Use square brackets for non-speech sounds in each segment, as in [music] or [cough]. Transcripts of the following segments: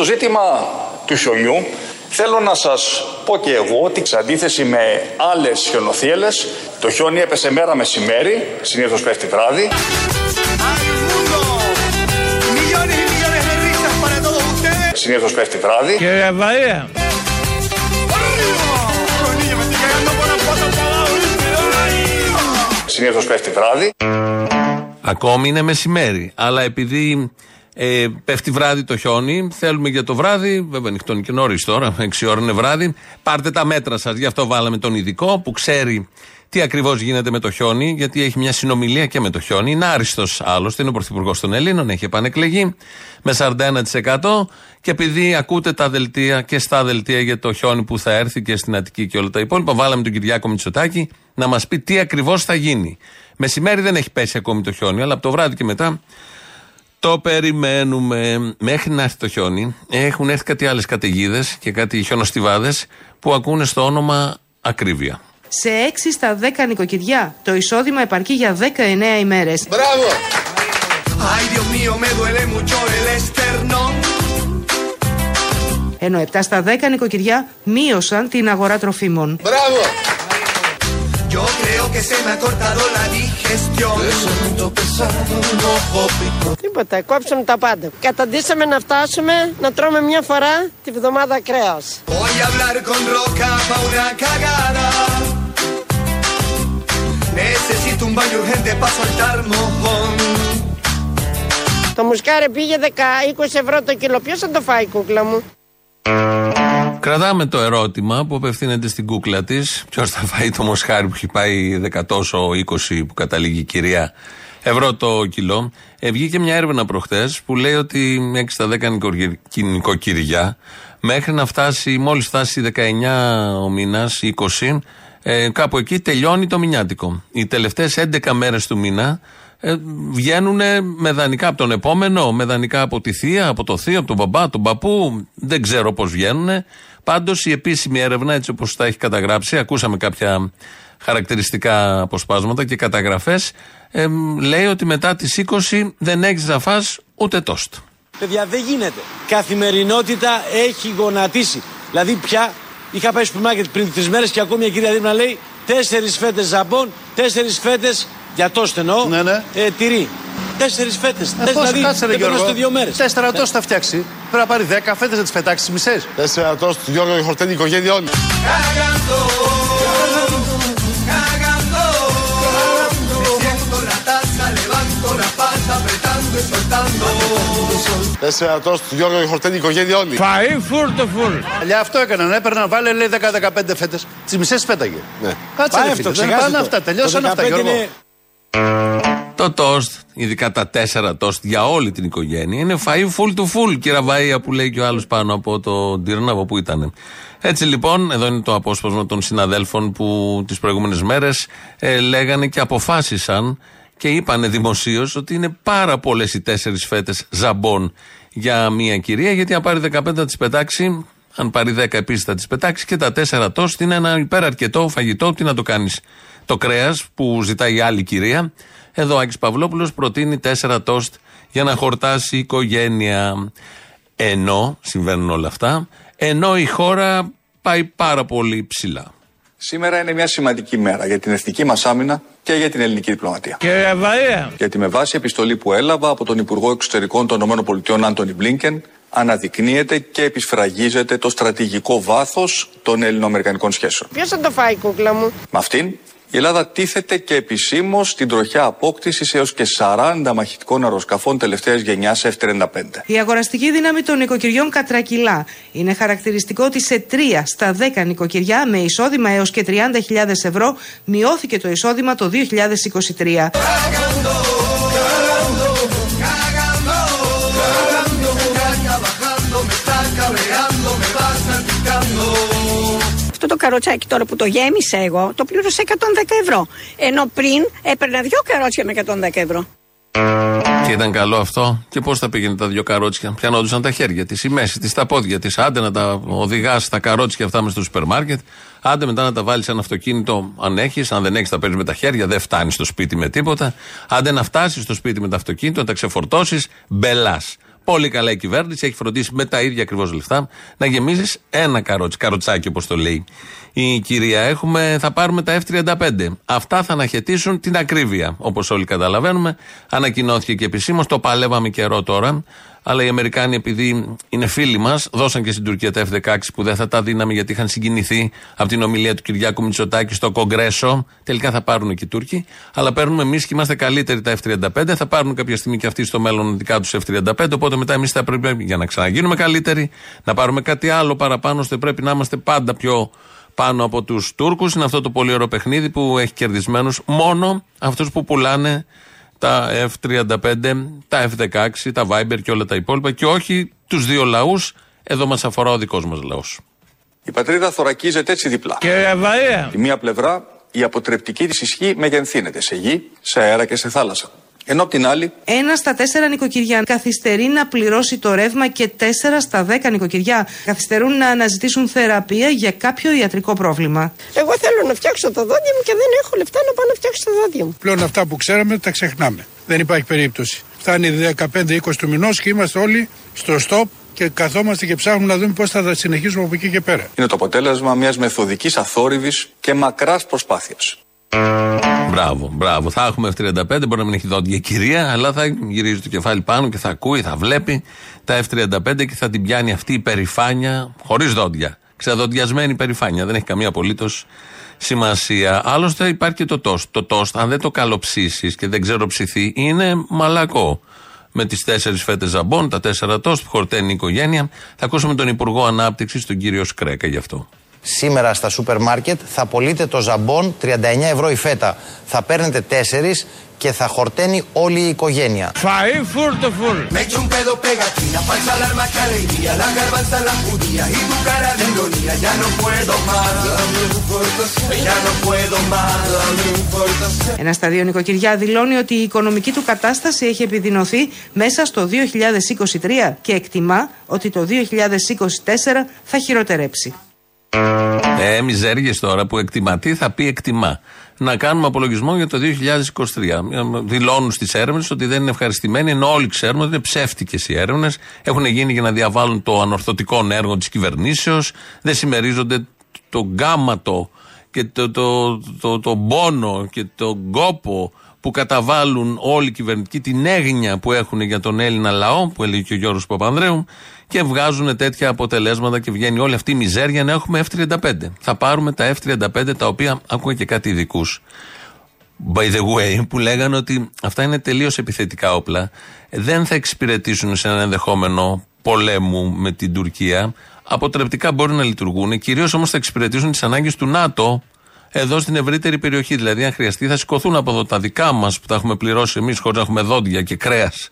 προς το ζήτημα του χιονιού, θέλω να σας πω και εγώ ότι σε αντίθεση με άλλες χιονοθύελες, το χιόνι έπεσε μέρα μεσημέρι, συνήθως πέφτει βράδυ. Συνήθως πέφτει βράδυ. Κύριε Βαρία. Συνήθως πέφτει βράδυ. Ακόμη είναι μεσημέρι. Αλλά επειδή ε, πέφτει βράδυ το χιόνι, θέλουμε για το βράδυ, βέβαια νυχτώνει και νωρίς τώρα, [laughs] 6 ώρα είναι βράδυ. Πάρτε τα μέτρα σας. Γι' αυτό βάλαμε τον ειδικό που ξέρει τι ακριβώς γίνεται με το χιόνι, γιατί έχει μια συνομιλία και με το χιόνι. Είναι άριστος άλλωστε, είναι ο πρωθυπουργός των Ελλήνων, έχει επανεκλεγεί με 41%. Και επειδή ακούτε τα δελτία και στα δελτία για το χιόνι που θα έρθει και στην Αττική και όλα τα υπόλοιπα, βάλαμε τον Κυριάκο Μητσοτάκη να μας πει τι ακριβώς θα γίνει. Μεσημέρι δεν έχει πέσει ακόμη το χιόνι, αλλά από το βράδυ και μετά το περιμένουμε. Μέχρι να έρθει το χιόνι, έχουν έρθει κάτι άλλες καταιγίδες και κάτι χιονοστιβάδες που ακούνε στο όνομα ακρίβεια. Σε 6 στα 10 νοικοκυριά το εισόδημα επαρκεί για 19 ημέρες. Μπράβο! Ay, Dios mío, me duele mucho el externo. Ενώ 7 στα 10 νοικοκυριά μείωσαν την αγορά τροφίμων. Μπράβο! Yo creo que se me ha cortado la digestión. Τίποτα, κόψαμε τα πάντα. Καταντήσαμε να φτάσουμε να τρώμε μια φορά τη βδομάδα κρέας. Voy a hablar con Roca pa' una cagada. Necesito un baño urgente pa' soltar mojón. Το μουσκάρι πήγε 10-20 ευρώ το κιλό. Ποιος θα το φάει κούκλα μου; Κρατάμε το ερώτημα που απευθύνεται στην κούκλα της. Ποιος θα φάει το μοσχάρι που έχει πάει 10 τόσο 20 που καταλήγει η κυρία ευρώ το κιλό. Ε, βγήκε μια έρευνα προχθές που λέει ότι 6 στα 10 νοικοκυριά μέχρι να φτάσει, μόλις φτάσει 19 ο μήνας, 20, ε, κάπου εκεί τελειώνει το μηνιάτικο. Οι τελευταίες 11 μέρες του μήνα ε, βγαίνουν με δανεικά από τον επόμενο, με δανεικά από τη θεία, από το θείο, από τον μπαμπά, τον παππού. Δεν ξέρω πώς βγαίνουν. Πάντως η επίσημη έρευνα, έτσι όπως τα έχει καταγράψει, ακούσαμε κάποια χαρακτηριστικά αποσπάσματα και καταγραφές, ε, λέει ότι μετά τις 20 δεν έχει να φας ούτε τόστ. Παιδιά, δεν γίνεται. Καθημερινότητα έχει γονατίσει. Δηλαδή, πια είχα πάει στο μάρκετ πριν τρει μέρες και ακόμη μια κυρία δίπλα λέει τέσσερις φέτες ζαμπόν, τέσσερις φέτες για τόστ εννοώ, Ναι, ναι. ε, τυρί. Τέσσερις φέτες. Ε, πόσο κάτσε ρε Γιώργο; σε δύο μέρες. Τέσσερα τόστ θα φτιάξει. Πρέπει να πάρει δέκα φέτες να τις πετάξει τις μισές. Τέσσερα τόστ, Γιώργο, η χορτένη οικογένεια όλη. Cagando. Cagando. Me siento en la taza, levanto la pata, apretando y soltando. Τέσσερα τόστ, Γιώργο, η χορτένη οικογένεια όλη. Φαΐ φουρ το φουρ. Παλιά αυτό έκαναν. Έπαιρναν, βάλε λέει 10-15 φέτες. Τις μισές πέταγε. Ναι. Κάτσε Πάει ρε αυτό, φίλε. Δεν ξεχάστε πάνε το. αυτά. Τελειώσαν Το αυτά 15 Γιώργο. Είναι- Το τόστ, ειδικά τα τέσσερα τόστ για όλη την οικογένεια, είναι φαΐ full to full, κύριε Βαΐα που λέει και ο άλλος πάνω από το Τυρνάβο που ήταν. Έτσι λοιπόν, εδώ είναι το απόσπασμα των συναδέλφων που τις προηγούμενες μέρες ε, λέγανε και αποφάσισαν και είπανε δημοσίως ότι είναι πάρα πολλές οι τέσσερις φέτες ζαμπόν για μια κυρία, γιατί αν πάρει 15 θα τις πετάξει, αν πάρει 10 επίσης θα τις πετάξει και τα τέσσερα τόστ είναι ένα υπεραρκετό φαγητό. Τι να το κάνεις. Το κρέας που ζητάει η άλλη κυρία. Εδώ ο Άκης Παυλόπουλος προτείνει τέσσερα τόστ για να χορτάσει η οικογένεια. Ενώ συμβαίνουν όλα αυτά, ενώ η χώρα πάει πάρα πολύ ψηλά. Σήμερα είναι μια σημαντική μέρα για την εθνική μας άμυνα και για την ελληνική διπλωματία. Κύριε Βαρία. Γιατί με βάση επιστολή που έλαβα από τον Υπουργό Εξωτερικών των ΗΠΑ Άντωνι Μπλίνκεν, αναδεικνύεται και επισφραγίζεται το στρατηγικό βάθος των ελληνοαμερικανικών σχέσεων. Ποιος θα το φάει κούκλα μου; Με αυτήν, η Ελλάδα τίθεται και επισήμως στην τροχιά απόκτησης έως και 40 μαχητικών αεροσκαφών τελευταίας γενιάς F-35. Η αγοραστική δύναμη των νοικοκυριών κατρακυλά. Είναι χαρακτηριστικό ότι σε 3 στα 10 νοικοκυριά με εισόδημα έως και 30.000 ευρώ μειώθηκε το εισόδημα το 2023. Αυτό το καροτσάκι τώρα που το γέμισα εγώ το πλήρωσα 110 ευρώ. Ενώ πριν έπαιρνα δύο καρότσια με 110 ευρώ. Και ήταν καλό αυτό; Και πώς θα πήγαινε τα δύο καρότσια; Πιανόντουσαν τα χέρια της, η μέση της, τα πόδια της. Άντε να τα οδηγάς τα καρότσια αυτά μες στο σούπερ μάρκετ. Άντε μετά να τα βάλεις σε ένα αυτοκίνητο, αν έχεις. Αν δεν έχεις, τα παίρνεις με τα χέρια. Δεν φτάνεις στο σπίτι με τίποτα. Άντε να φτάσεις στο σπίτι με το αυτοκίνητο, να τα ξεφορτώσεις. Μπελάς. Πολύ καλά η κυβέρνηση, έχει φροντίσει με τα ίδια ακριβώς λεφτά να γεμίζεις ένα καρότσι, καροτσάκι όπως το λέει η κυρία. Έχουμε, θα πάρουμε τα F-35. Αυτά θα αναχαιτήσουν την ακρίβεια. Όπως όλοι καταλαβαίνουμε, ανακοινώθηκε και επισήμως. Το παλεύαμε καιρό τώρα. Αλλά οι Αμερικάνοι, επειδή είναι φίλοι μας, δώσαν και στην Τουρκία τα F-16 που δεν θα τα δίναμε γιατί είχαν συγκινηθεί από την ομιλία του Κυριάκου Μητσοτάκη στο Κογκρέσο. Τελικά θα πάρουν και οι Τούρκοι. Αλλά παίρνουμε εμείς και είμαστε καλύτεροι τα F-35. Θα πάρουν κάποια στιγμή και αυτοί στο μέλλον δικά τους F-35. Οπότε μετά εμείς θα πρέπει για να ξαναγίνουμε καλύτεροι, να πάρουμε κάτι άλλο παραπάνω, ώστε πρέπει να είμαστε πάντα πιο πάνω από τους Τούρκους. Είναι αυτό το πολύ ωραίο παιχνίδι που έχει κερδισμένους μόνο αυτούς που πουλάνε τα F-35, τα F-16, τα Viber και όλα τα υπόλοιπα και όχι τους δύο λαούς. Εδώ μας αφορά ο δικός μας λαός. Η πατρίδα θωρακίζεται έτσι διπλά. Κύριε Βαρία. Τη μία πλευρά η αποτρεπτική της ισχύ μεγενθύνεται σε γη, σε αέρα και σε θάλασσα. Ενώ απ' την άλλη Ένα στα τέσσερα νοικοκυριά καθυστερεί να πληρώσει το ρεύμα και τέσσερα στα δέκα νοικοκυριά καθυστερούν να αναζητήσουν θεραπεία για κάποιο ιατρικό πρόβλημα. Εγώ θέλω να φτιάξω τα δόντια μου και δεν έχω λεφτά να πάω να φτιάξω τα δόντια μου. Πλέον αυτά που ξέραμε τα ξεχνάμε. Δεν υπάρχει περίπτωση. Φτάνει 15-20 του μηνός και είμαστε όλοι στο stop και καθόμαστε και ψάχνουμε να δούμε πώς θα τα συνεχίσουμε από εκεί και πέρα. είναι το αποτέλεσμα μιας μεθοδικής αθόρυβης και μακράς προσπάθειας. Μπράβο, μπράβο. Θα έχουμε F-35, μπορεί να μην έχει δόντια η κυρία, αλλά θα γυρίζει το κεφάλι πάνω και θα ακούει, θα βλέπει τα F-35 και θα την πιάνει αυτή η περηφάνεια, χωρίς δόντια. Ξεδοντιασμένη περηφάνεια. Δεν έχει καμία απολύτως σημασία. Άλλωστε υπάρχει και το τόστ. Το τόστ, αν δεν το καλοψήσεις και δεν ξέρω ψηθεί, είναι μαλακό. Με τις τέσσερις φέτες ζαμπόν, τα τέσσερα τόστ που χορταίνει η οικογένεια. Θα ακούσουμε τον Υπουργό Ανάπτυξης, τον κύριο Σκρέκα, γι' αυτό. Σήμερα στα σούπερ μάρκετ θα πωλείτε το ζαμπόν 39 ευρώ η φέτα. Θα παίρνετε 4 και θα χορταίνει όλη η οικογένεια. Φαΐ φούρτο φουρ. Me echo un pedo pegatina, falsa alarma que alegría, la garbanza la judía y tu cara de ironía. Ya no puedo más, ya no puedo más. Ένα στα δύο νοικοκυριά δηλώνει ότι η οικονομική του κατάσταση έχει επιδεινωθεί μέσα στο 2023 και εκτιμά ότι το 2024 θα χειροτερέψει. Ε, μιζέριε τώρα που εκτιμά. Τι θα πει εκτιμά. Να κάνουμε απολογισμό για το 2023. Δηλώνουν στις έρευνες ότι δεν είναι ευχαριστημένοι, ενώ όλοι ξέρουμε ότι είναι ψεύτικες οι έρευνες. Έχουν γίνει για να διαβάλουν το ανορθωτικό έργο της κυβερνήσεως. Δεν συμμερίζονται το γκάματο και το, το, το, το πόνο και τον κόπο που καταβάλουν όλοι οι κυβερνητικοί, την έγνοια που έχουν για τον Έλληνα λαό, που έλεγε και ο Γιώργος Παπανδρέου, και βγάζουν τέτοια αποτελέσματα και βγαίνει όλη αυτή η μιζέρια να έχουμε F-35. Θα πάρουμε τα F-35 τα οποία ακούω και κάτι ειδικούς. By the way, που λέγανε ότι αυτά είναι τελείως επιθετικά όπλα. Δεν θα εξυπηρετήσουν σε ένα ενδεχόμενο πολέμου με την Τουρκία. Αποτρεπτικά μπορεί να λειτουργούν. Κυρίως όμως θα εξυπηρετήσουν τις ανάγκες του ΝΑΤΟ εδώ στην ευρύτερη περιοχή. Δηλαδή, αν χρειαστεί, θα σηκωθούν από εδώ τα δικά μας που τα έχουμε πληρώσει εμείς χωρίς να έχουμε δόντια και κρέας.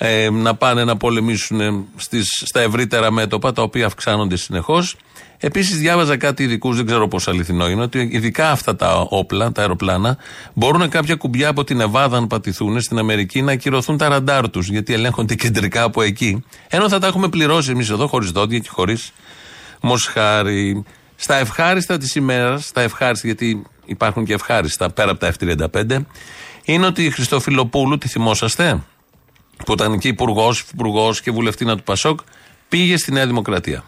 Ε, να πάνε να πολεμήσουν στις, στα ευρύτερα μέτωπα τα οποία αυξάνονται συνεχώς. Επίσης, διάβαζα κάτι ειδικούς, δεν ξέρω πόσο αληθινό είναι, ότι ειδικά αυτά τα όπλα, τα αεροπλάνα, μπορούν κάποια κουμπιά από την Εβάδα, αν πατηθούν στην Αμερική, να ακυρωθούν τα ραντάρ τους, γιατί ελέγχονται κεντρικά από εκεί. Ενώ θα τα έχουμε πληρώσει εμείς εδώ, χωρίς δόντια και χωρίς μοσχάρι. Στα ευχάριστα της ημέρας, στα ευχάριστα, γιατί υπάρχουν και ευχάριστα πέρα από τα F35, είναι ότι η Χριστοφιλοπούλου, τη θυμόσαστε, που ήταν και υπουργός, υπουργός και βουλευτήνα του Πασόκ, πήγε στη Νέα Δημοκρατία.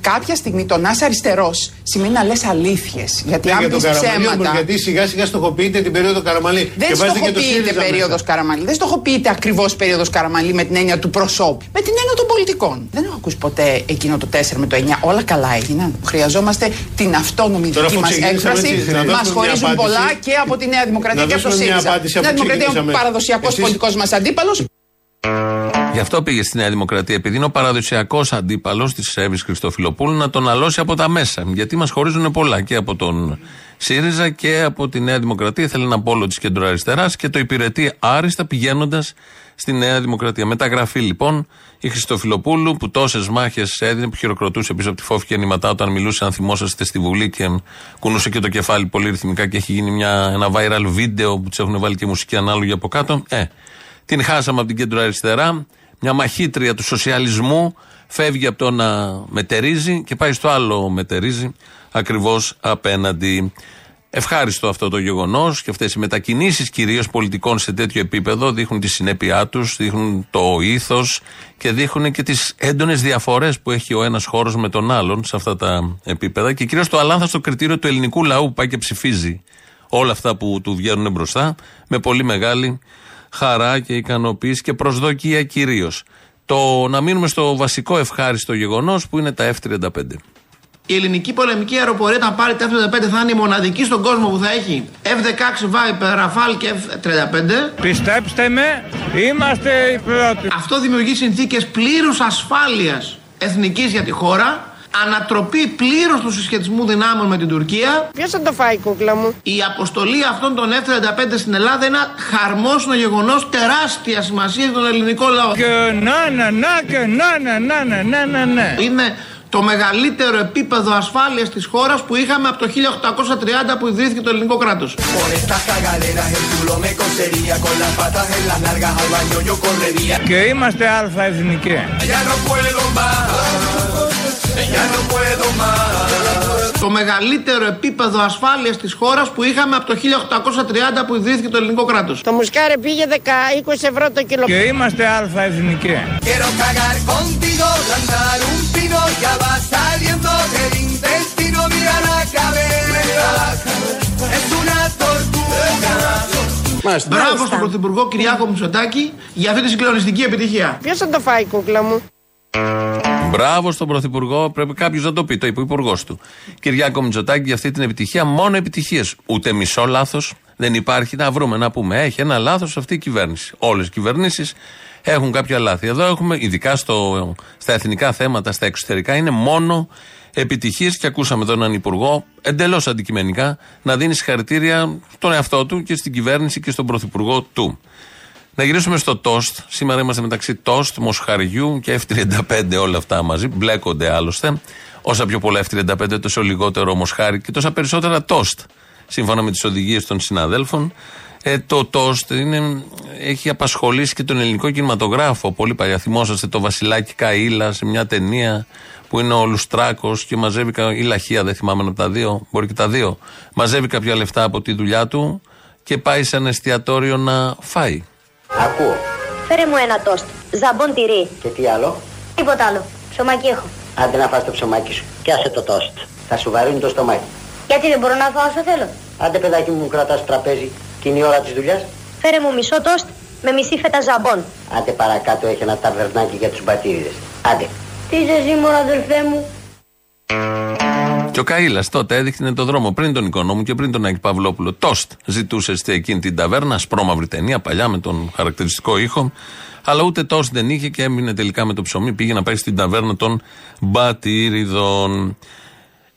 Κάποια στιγμή το να είσαι αριστερός σημαίνει να λες αλήθειες. Γιατί αν για τον πει Καραμαλή όμως, ψέματα. γιατί σιγά σιγά στοχοποιείτε την περίοδο Καραμαλή. Δεν και βάζετε και το στοχοποιείται ΣΥΡΙΖΑ περίοδος μέσα. Καραμαλή. Δεν στοχοποιείται ακριβώς περίοδος Καραμαλή με την έννοια του προσώπου. Με την έννοια των πολιτικών. Δεν έχω ακούσει ποτέ εκείνο το 4 με το 9. Όλα καλά έγιναν. Χρειαζόμαστε την αυτόνομη Τώρα, δική αφού μας ξεκινήσαμε έκφραση. έτσι, να Μας δώσουμε μια χωρίζουν απάντηση. πολλά και από τη Νέα Δημοκρατία Να και από το δώσουμε μια ΣΥΡΙΖΑ. απάντηση, Η Νέα αφού Δημοκρατία είναι ο ξεκινήσαμε. παραδοσιακός Εσείς- πολιτικός μας αντίπαλος. Γι' αυτό πήγε στη Νέα Δημοκρατία, επειδή είναι ο παραδοσιακός αντίπαλος της Εύη Χριστοφιλοπούλου να τον αλώσει από τα μέσα. Γιατί μας χωρίζουν πολλά και από τον ΣΥΡΙΖΑ και από τη Νέα Δημοκρατία. Θέλει ένα πόλο της κεντροαριστεράς και το υπηρετεί άριστα πηγαίνοντας στη Νέα Δημοκρατία. Μεταγραφή λοιπόν η Χριστοφιλοπούλου που τόσες μάχες έδινε, που χειροκροτούσε πίσω από τη φόφη και νηματά όταν μιλούσε, αν θυμόσαστε στη Βουλή και κουνούσε και το κεφάλι πολύ ρυθμικά και έχει γίνει μια, ένα viral βίντεο που τους έχουν βάλει και μουσική ανάλογη από κάτω. Ε, την χάσαμε από την κέντρο αριστερά. Μια μαχήτρια του σοσιαλισμού φεύγει από το να μετερίζει και πάει στο άλλο μετερίζει ακριβώς απέναντι. Ευχάριστο αυτό το γεγονός και αυτές οι μετακινήσεις κυρίως πολιτικών σε τέτοιο επίπεδο δείχνουν τη συνέπειά τους, δείχνουν το ήθος και δείχνουν και τις έντονες διαφορές που έχει ο ένας χώρος με τον άλλον σε αυτά τα επίπεδα και κυρίως το αλάνθαστο κριτήριο του ελληνικού λαού που πάει και ψηφίζει όλα αυτά που του βγαίνουν μπροστά με πολύ μεγάλη χαρά και ικανοποίηση και προσδοκία κυρίως. Το να μείνουμε στο βασικό ευχάριστο γεγονός που είναι τα F-35. Η ελληνική πολεμική αεροπορία, όταν πάρει τα F-35, θα είναι η μοναδική στον κόσμο που θα έχει F-16 Viper, Rafale και F-35. Πιστέψτε με, είμαστε οι πρώτοι. Αυτό δημιουργεί συνθήκες πλήρους ασφάλειας εθνικής για τη χώρα, ανατροπή πλήρως του συσχετισμού δυνάμεων με την Τουρκία. Ποιος θα το φάει, κούκλα μου; Η αποστολή αυτών των F-35 στην Ελλάδα είναι ένα χαρμόσυνο γεγονός τεράστια σημασία για τον ελληνικό λαό. Και να, να, να, και να, να, να, να, να, να, να. Είναι το μεγαλύτερο επίπεδο ασφάλειας της χώρας που είχαμε από το 1830 που ιδρύθηκε το ελληνικό κράτος. Por estas cagaleras el culo me cosería Con las patas en las nalgas al baño yo correría Και είμαστε αλφα εθνικοί. Ya no puedo más Ya no puedo más Το μεγαλύτερο επίπεδο ασφάλειας της χώρας που είχαμε από το 1830 που ιδρύθηκε το ελληνικό κράτος. Το μουσκάρι πήγε 10, 20 ευρώ το κιλό. Και είμαστε αλφα εθνικοί. Quiero cagar contigo, lanzar un pino Ya va saliendo del intestino Mira la cabeza Es una tortuga Μπράβο στον Πρωθυπουργό Κυριάκο Μητσοτάκη για αυτή τη συγκλονιστική επιτυχία. Ποιος θα το φάει, κούκλα μου; Μπράβο στον Πρωθυπουργό, πρέπει κάποιος να το πει, το είπε ο Υπουργός του. Κυριάκο Μητσοτάκη για αυτή την επιτυχία, μόνο επιτυχίες. Ούτε μισό λάθος δεν υπάρχει. Να βρούμε, να πούμε. Έχει ένα λάθος αυτή η κυβέρνηση. Όλες οι κυβερνήσεις έχουν κάποια λάθη. Εδώ έχουμε, ειδικά στο, στα εθνικά θέματα, στα εξωτερικά, είναι μόνο επιτυχίες και ακούσαμε εδώ έναν υπουργό εντελώς αντικειμενικά να δίνει συγχαρητήρια στον εαυτό του και στην κυβέρνηση και στον πρωθυπουργό του. Να γυρίσουμε στο τόστ. Σήμερα είμαστε μεταξύ τόστ, μοσχαριού και F35 όλα αυτά μαζί. Μπλέκονται άλλωστε. Όσα πιο πολλά F35, τόσο λιγότερο μοσχάρι και τόσα περισσότερα τόστ. Σύμφωνα με τις οδηγίες των συναδέλφων. Ε, το τόστ είναι, έχει απασχολήσει και τον ελληνικό κινηματογράφο πολύ παλιά. Θυμόσαστε το Βασιλάκι Καΐλα σε μια ταινία που είναι ο Λουστράκος και μαζεύει. κα- ή Λαχία, δεν θυμάμαι από τα δύο. Μπορεί και τα δύο. Μαζεύει κάποια λεφτά από τη δουλειά του και πάει σε ένα εστιατόριο να φάει. Ακούω. Φέρε μου ένα τόστ. Ζαμπόν τυρί. Και τι άλλο; Τίποτα άλλο. Ψωμάκι έχω. Άντε να φας το ψωμάκι σου. Πιάσε το τόστ. Θα σου βαρύνει το στομάχι. Γιατί δεν μπορώ να φάω όσο θέλω; Άντε παιδάκι μου μου κρατάς το τραπέζι. Και είναι η ώρα της δουλειάς. Φέρε μου μισό τόστ με μισή φέτα ζαμπόν. Άντε παρακάτω έχει ένα ταβερνάκι για τους μπατήριδες. Άντε. Τι είσαι σήμερα αδελφέ μου; Και ο Καήλα τότε έδειχνε το δρόμο πριν τον Οικονόμου και πριν τον Άκη Παυλόπουλο. Τόστ ζητούσε σε εκείνη την ταβέρνα, σπρώμαυρη ταινία, παλιά με τον χαρακτηριστικό ήχο. Αλλά ούτε τόστ δεν είχε και έμεινε τελικά με το ψωμί. Πήγε να πάει στην ταβέρνα των Μπατήριδων.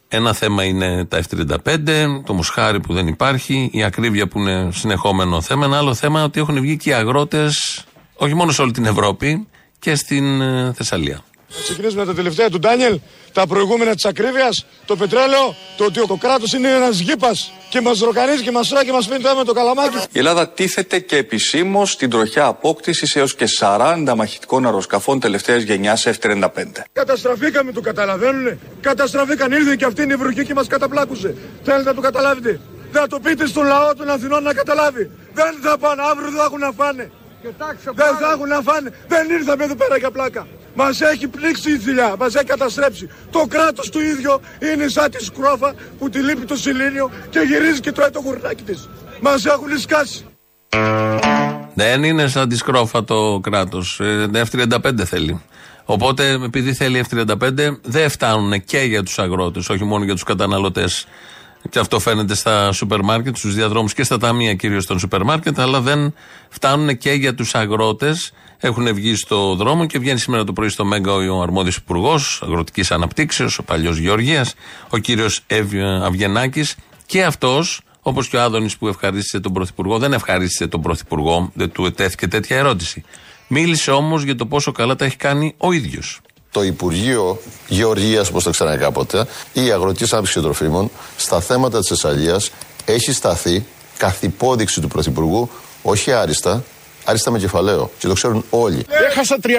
Ένα θέμα είναι τα F35, το μουσχάρι που δεν υπάρχει, η ακρίβεια που είναι συνεχόμενο θέμα. Ένα άλλο θέμα ότι έχουν βγει και οι αγρότες, όχι μόνο σε όλη την Ευρώπη, και στην ε, Θεσσαλία. Να ξεκινήσουμε με τα τελευταία του Ντάνιελ, τα προηγούμενα της ακρίβειας, το πετρέλαιο, το ότι το κράτο είναι ένας γήπας και μας ροκανίζει και μας τρώει και μας φέρνει το αίμα με το καλαμάκι. Η Ελλάδα τίθεται και επισήμως στην τροχιά απόκτησης έως και 40 μαχητικών αεροσκαφών τελευταίας γενιάς F-35. Καταστραφήκαμε, το καταλαβαίνουνε. Καταστραφήκαν, ήρθε και αυτή η βροχή και μας καταπλάκουσε. Θέλετε να το καταλάβετε. Δεν θα το πείτε στον λαό των Αθηνών να καταλάβει. Δεν θα πάνε, αύριο δεν θα έχουν να φάνε. Δεν θα έχουν να φάνε. Δεν ήρθαμε εδώ πέρα για πλάκα. Μας έχει πλήξει η θηλιά, μας έχει καταστρέψει. Το κράτος του ίδιο είναι σαν τη σκρόφα που τη λείπει το σιλίνιο και γυρίζει και τρώει το γουρνάκι της. Μας έχουν σκάσει. Δεν είναι σαν τη σκρόφα το κράτος. F35 θέλει. Οπότε, επειδή θέλει F35, δεν φτάνουν και για τους αγρότες, όχι μόνο για τους καταναλωτές. Και αυτό φαίνεται στα σούπερ μάρκετ, στους διαδρόμους και στα ταμεία κυρίως των σούπερ μάρκετ, αλλά δεν φτάνουν και για τους αγρότες. Έχουν βγει στο δρόμο και βγαίνει σήμερα το πρωί στο Μέγκα ο αρμόδιος υπουργός Αγροτικής Αναπτύξεως, ο παλιός Γεωργίας, ο κύριος Αυγενάκης. Και αυτός, όπως και ο Άδωνης που ευχαρίστησε τον Πρωθυπουργό, δεν ευχαρίστησε τον Πρωθυπουργό, δεν του ετέθηκε τέτοια ερώτηση. Μίλησε όμως για το πόσο καλά τα έχει κάνει ο ίδιος. Το Υπουργείο Γεωργίας, όπως το ξέρανε κάποτε, ή η Αγροτικής Ανάπτυξη και Τροφίμων, στα θέματα της Θεσσαλίας, έχει σταθεί καθ' υπόδειξη του Πρωθυπουργού, όχι άριστα, Άριστα με κεφαλαίο. Και το ξέρουν όλοι. Έχασα 370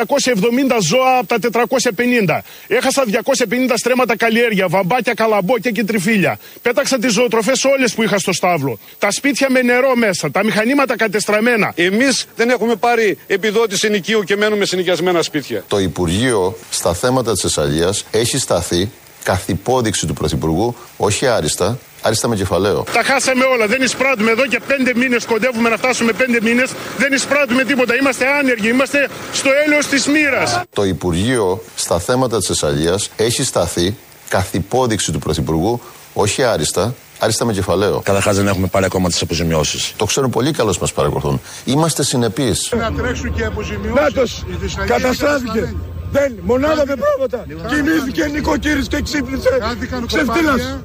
ζώα από τα 450. Έχασα 250 στρέμματα καλλιέργεια, βαμπάκια, καλαμπόκια και τριφύλια. Πέταξα τις ζωοτροφές όλες που είχα στο στάβλο. Τα σπίτια με νερό μέσα, τα μηχανήματα κατεστραμμένα. Εμείς δεν έχουμε πάρει επιδότηση ενοικίου και μένουμε σε νοικιασμένα σπίτια. Το Υπουργείο στα θέματα της Εσαλία έχει σταθεί καθ' υπόδειξη του Πρωθυπουργού, όχι άριστα, άριστα με κεφαλαίο. Τα χάσαμε όλα. Δεν εισπράττουμε εδώ και πέντε μήνες. Κοντεύουμε να φτάσουμε πέντε μήνες. Δεν εισπράττουμε τίποτα. Είμαστε άνεργοι. Είμαστε στο έλεος της μοίρας. Το Υπουργείο στα θέματα της Εσαλία έχει σταθεί καθ' υπόδειξη του Πρωθυπουργού, όχι άριστα, άριστα με κεφαλαίο. Καταρχάς δεν έχουμε πάρει ακόμα τις αποζημιώσεις. Το ξέρουν πολύ καλώς μας παρακολουθούν. Είμαστε συνεπείς. Να τρέξουν και αποζημιώσεις. Νάτος, καταστράφηκε. Δεν, μονάδα δεν πρόβατα. Κοιμήθηκε νοικοκύρης και ξύπνησε. Ξεφτύλας.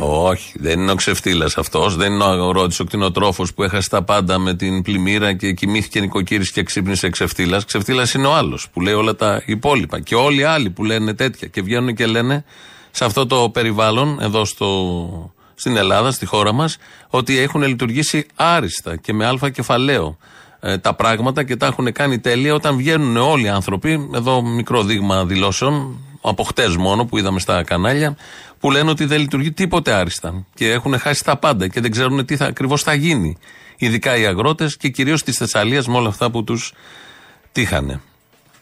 Όχι, δεν είναι ο ξεφτύλας αυτός. Δεν είναι ο αγρότη, ο κτηνοτρόφος που έχασε τα πάντα με την πλημμύρα και κοιμήθηκε νοικοκύρης και ξύπνησε ξεφτύλας. Ξεφτύλας είναι ο άλλος που λέει όλα τα υπόλοιπα. Και όλοι οι άλλοι που λένε τέτοια και βγαίνουν και λένε σε αυτό το περιβάλλον, εδώ στο, στην Ελλάδα, στη χώρα μας, ότι έχουν λειτουργήσει άριστα και με αλφα κεφαλαίο ε, τα πράγματα και τα έχουν κάνει τέλεια όταν βγαίνουν όλοι οι άνθρωποι. Εδώ μικρό δείγμα δηλώσεων, από χτες μόνο που είδαμε στα κανάλια, που λένε ότι δεν λειτουργεί τίποτε άριστα και έχουν χάσει τα πάντα και δεν ξέρουν τι θα, ακριβώς θα γίνει. Ειδικά οι αγρότες και κυρίως της Θεσσαλίας με όλα αυτά που τους τύχανε.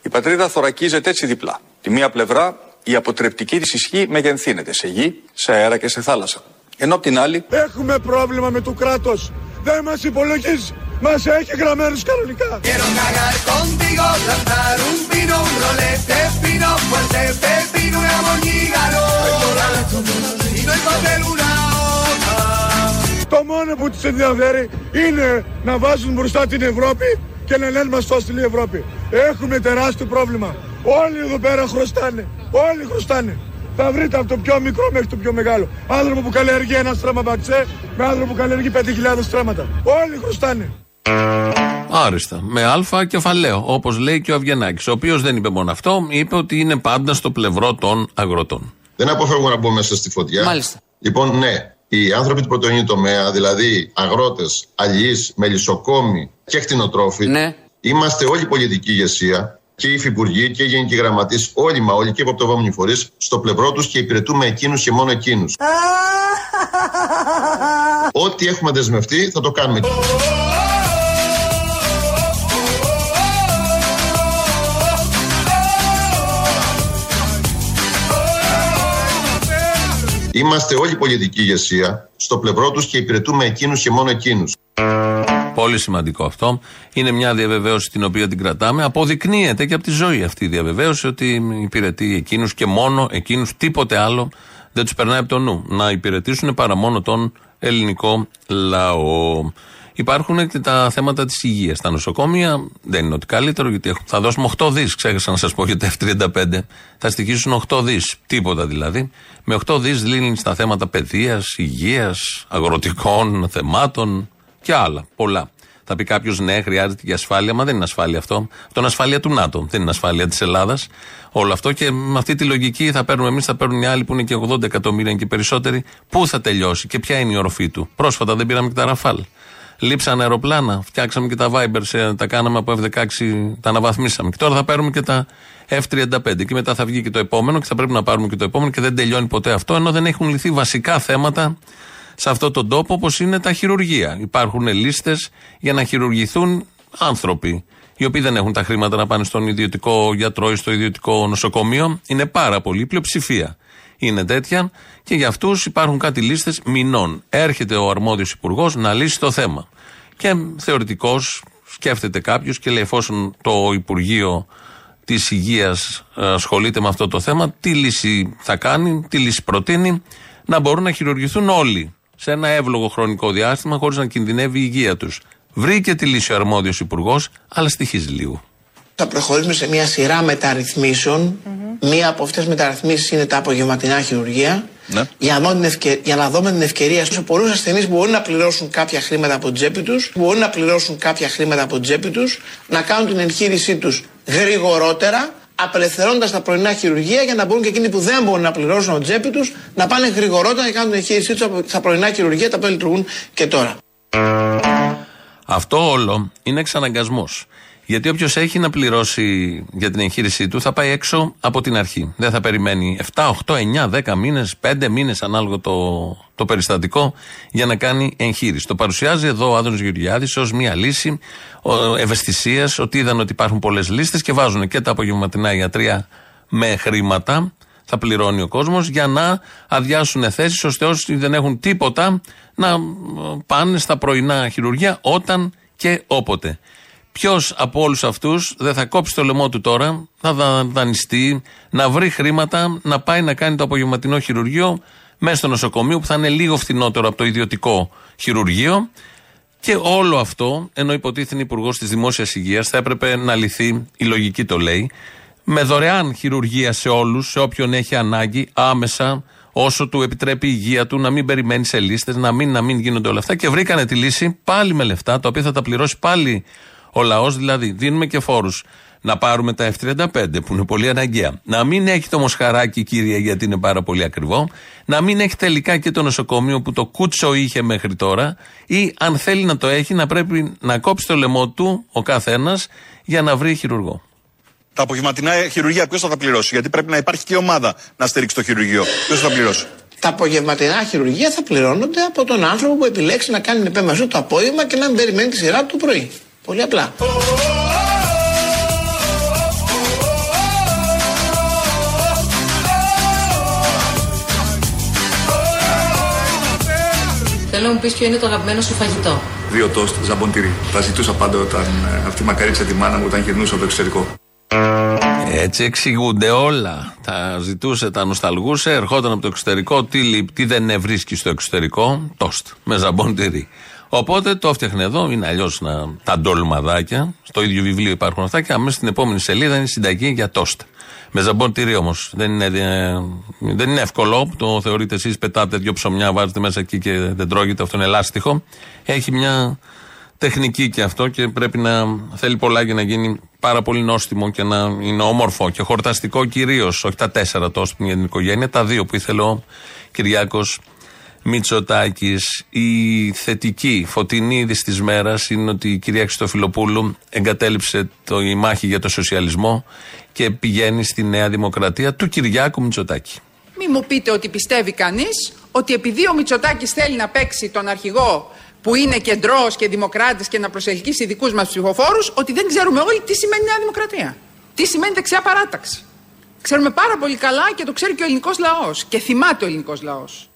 Η πατρίδα θωρακίζεται έτσι διπλά. Τη μία πλευρά η αποτρεπτική της ισχύ μεγενθύνεται σε γη, σε αέρα και σε θάλασσα. Ενώ απ' την άλλη Έχουμε πρόβλημα με το κράτος. Δεν μας υπολογίζει. Μας έχει γραμμένους κανονικά. Quiero cagar contigo, lanzar un pino, un rolete fino, fuerte pepino, una moñígano. Y no hay una Το μόνο που τους ενδιαφέρει είναι να βάζουν μπροστά την Ευρώπη και να λένε μας το στείλει η Ευρώπη. Έχουμε τεράστιο πρόβλημα. Όλοι εδώ πέρα χρωστάνε. Όλοι χρωστάνε. Θα βρείτε από το πιο μικρό μέχρι το πιο μεγάλο. Άνθρωπο που καλλιεργεί ένα στρέμμα μπαξέ με άνθρωπο που καλλιεργεί 5.000 στρέμματα. Όλοι χρωστάνε. Άριστα. Με αλφα κεφαλαίο, όπως λέει και ο Αβγενάκη. Ο οποίος δεν είπε μόνο αυτό, είπε ότι είναι πάντα στο πλευρό των αγροτών. Δεν αποφεύγω να μπω μέσα στη φωτιά. Μάλιστα. Λοιπόν, ναι, οι άνθρωποι του πρωτογενή τομέα, δηλαδή αγρότες, αλληλείς, μελισσοκόμοι και κτηνοτρόφοι, Ναι. είμαστε όλη η πολιτική ηγεσία και οι υφυπουργοί και οι γενικοί γραμματείς, όλοι μα όλοι και οι υποπτευόμενοι φορείς, στο πλευρό τους και υπηρετούμε εκείνους και μόνο εκείνους. [laughs] Ό,τι έχουμε δεσμευτεί θα το κάνουμε. Είμαστε όλη η πολιτική ηγεσία στο πλευρό τους και υπηρετούμε εκείνους και μόνο εκείνους. Πολύ σημαντικό αυτό. Είναι μια διαβεβαίωση την οποία την κρατάμε. Αποδεικνύεται και από τη ζωή αυτή η διαβεβαίωση ότι υπηρετεί εκείνους και μόνο εκείνους, τίποτε άλλο δεν τους περνάει από το νου. Να υπηρετήσουν παρά μόνο τον ελληνικό λαό. Υπάρχουν και τα θέματα της υγείας. Τα νοσοκόμια δεν είναι ότι καλύτερο, γιατί έχουν- θα δώσουμε 8 δις. Ξέχασα να σας πω για τα F35. Θα στοιχήσουν 8 δις. Τίποτα δηλαδή. Με 8 δις λύνει στα θέματα παιδείας, υγείας, αγροτικών θεμάτων και άλλα. Πολλά. Θα πει κάποιος, ναι, χρειάζεται και ασφάλεια, μα δεν είναι ασφάλεια αυτό. Αυτό είναι ασφάλεια του ΝΑΤΟ. Δεν είναι ασφάλεια της Ελλάδας. Όλο αυτό και με αυτή τη λογική θα παίρνουμε εμείς, θα παίρνουν οι άλλοι που είναι και 80 εκατομμύρια και περισσότεροι. Πού θα τελειώσει και ποια είναι η οροφή του. Πρόσφατα δεν πήραμε και τα Ραφάλ. Λείψαν αεροπλάνα, φτιάξαμε και τα Viber, σε- τα κάναμε από F16, τα αναβαθμίσαμε. Και τώρα θα παίρνουμε και τα F35. Και μετά θα βγει και το επόμενο και θα πρέπει να πάρουμε και το επόμενο και δεν τελειώνει ποτέ αυτό, ενώ δεν έχουν λυθεί βασικά θέματα σε αυτόν τον τόπο όπως είναι τα χειρουργεία. Υπάρχουν λίστες για να χειρουργηθούν άνθρωποι οι οποίοι δεν έχουν τα χρήματα να πάνε στον ιδιωτικό γιατρό ή στο ιδιωτικό νοσοκομείο. Είναι πάρα πολύ, η πλειοψηφία είναι τέτοια και για αυτούς υπάρχουν κάτι λίστες μηνών. Έρχεται ο αρμόδιος υπουργός να λύσει το θέμα. Και θεωρητικώ σκέφτεται κάποιος και λέει, εφόσον το Υπουργείο της Υγείας ασχολείται με αυτό το θέμα, τι λύση θα κάνει, τι λύση προτείνει, να μπορούν να χειρουργηθούν όλοι σε ένα εύλογο χρονικό διάστημα χωρίς να κινδυνεύει η υγεία τους. Βρήκε τη λύση ο αρμόδιος υπουργός, αλλά στοιχίζει λίγο. Θα προχωρήσουμε σε μια σειρά μεταρρυθμίσεων. Μία από αυτές τις μεταρρυθμίσεις είναι τα απογευματινά χειρουργία. Ναι. Για, να δούμε την ευκαι- για να δούμε την ευκαιρία σε πολλούς ασθενείς που μπορούν να πληρώσουν κάποια χρήματα από την τσέπη τους, μπορούν να πληρώσουν κάποια χρήματα από την τσέπη τους, να κάνουν την εγχείρησή τους γρηγορότερα, απελευθερώνοντας τα πρωινά χειρουργία για να μπορούν και εκείνοι που δεν μπορούν να πληρώσουν από την τσέπη τους να πάνε γρηγορότερα και κάνουν την εγχείρησή τους στα πρωινά χειρουργία τα οποία λειτουργούν και τώρα. Αυτό όλο είναι εξαναγκασμός. Γιατί όποιος έχει να πληρώσει για την εγχείρησή του θα πάει έξω από την αρχή. Δεν θα περιμένει 7, 8, 9, 10 μήνες, 5 μήνες ανάλογο το, το περιστατικό για να κάνει εγχείρηση. Το παρουσιάζει εδώ ο Άδωνος Γεωργιάδης ως μια λύση ευαισθησίας ότι είδαν ότι υπάρχουν πολλές λίστες και βάζουν και τα απογευματινά ιατρία με χρήματα. Θα πληρώνει ο κόσμος για να αδειάσουν θέσεις ώστε όσοι δεν έχουν τίποτα να πάνε στα πρωινά χειρουργία όταν και όποτε. Ποιος από όλους αυτούς δεν θα κόψει το λαιμό του τώρα, θα δανειστεί, να βρει χρήματα, να πάει να κάνει το απογευματινό χειρουργείο μέσα στο νοσοκομείο που θα είναι λίγο φθηνότερο από το ιδιωτικό χειρουργείο. Και όλο αυτό, ενώ υποτίθεται υπουργός της Δημόσιας Υγείας, θα έπρεπε να λυθεί, η λογική το λέει, με δωρεάν χειρουργία σε όλους, σε όποιον έχει ανάγκη, άμεσα, όσο του επιτρέπει η υγεία του, να μην περιμένει σε λίστες, να μην, να μην γίνονται όλα αυτά. Και βρήκανε τη λύση πάλι με λεφτά, τα οποία θα τα πληρώσει πάλι ο λαός. Δηλαδή, δίνουμε και φόρους. Να πάρουμε τα F35 που είναι πολύ αναγκαία. Να μην έχει το μοσχαράκι, κύριε, γιατί είναι πάρα πολύ ακριβό. Να μην έχει τελικά και το νοσοκομείο που το κούτσο είχε μέχρι τώρα. Ή αν θέλει να το έχει, να πρέπει να κόψει το λαιμό του ο καθένας για να βρει χειρουργό. Τα απογευματινά χειρουργία ποιος θα τα πληρώσει, Γιατί πρέπει να υπάρχει και ομάδα να στηρίξει το χειρουργείο. Ποιος θα τα πληρώσει; Τα απογευματινά χειρουργία θα πληρώνονται από τον άνθρωπο που επιλέξει να κάνει επέμβαση το απόγευμα και να μην περιμένει τη σειρά του πρωί. Πολύ απλά. Θέλω να μου πεις ποιο είναι το αγαπημένο σου φαγητό. Δύο τόστ ζαμπον τυρί. Τα ζητούσα πάντα όταν ε, αυτή μακαρίτσα τη μάνα μου όταν γυρνούσα από το εξωτερικό. Έτσι εξηγούνται όλα. Τα ζητούσε, τα νοσταλγούσε, ερχόταν από το εξωτερικό. Τι, τι δεν βρίσκει στο εξωτερικό, τόστ με ζαμπον τυρί. Οπότε το έφτιαχνε εδώ, είναι αλλιώς τα ντολμαδάκια. Στο ίδιο βιβλίο υπάρχουν αυτά και αμέσως στην επόμενη σελίδα είναι συνταγή για τόστ. Με ζαμπόν τυρί όμως. Δεν, είναι, ε, δεν είναι εύκολο. Το θεωρείτε εσείς, πετάτε δύο ψωμιά, βάζετε μέσα εκεί και δεν τρώγεται. Αυτό είναι ελάστιχο. Έχει μια τεχνική και αυτό και πρέπει να θέλει πολλά για να γίνει πάρα πολύ νόστιμο και να είναι όμορφο και χορταστικό κυρίως. Όχι τα τέσσερα τόστ για την οικογένεια, τα δύο που ήθελε ο Κυριάκος Μητσοτάκης. Η θετική, φωτεινή είδη της μέρας είναι ότι η κυρία Χριστοφιλοπούλου εγκατέλειψε το, η μάχη για το σοσιαλισμό και πηγαίνει στη Νέα Δημοκρατία του Κυριάκου Μητσοτάκη. Μη μου πείτε ότι πιστεύει κανείς ότι επειδή ο Μητσοτάκης θέλει να παίξει τον αρχηγό που είναι κεντρός και δημοκράτης και να προσελκύσει δικού μας ψηφοφόρους, ότι δεν ξέρουμε όλοι τι σημαίνει Νέα Δημοκρατία. Τι σημαίνει δεξιά παράταξη. Ξέρουμε πάρα πολύ καλά και το ξέρει και ο ελληνικός λαός. Και θυμάται ο ελληνικός λαός.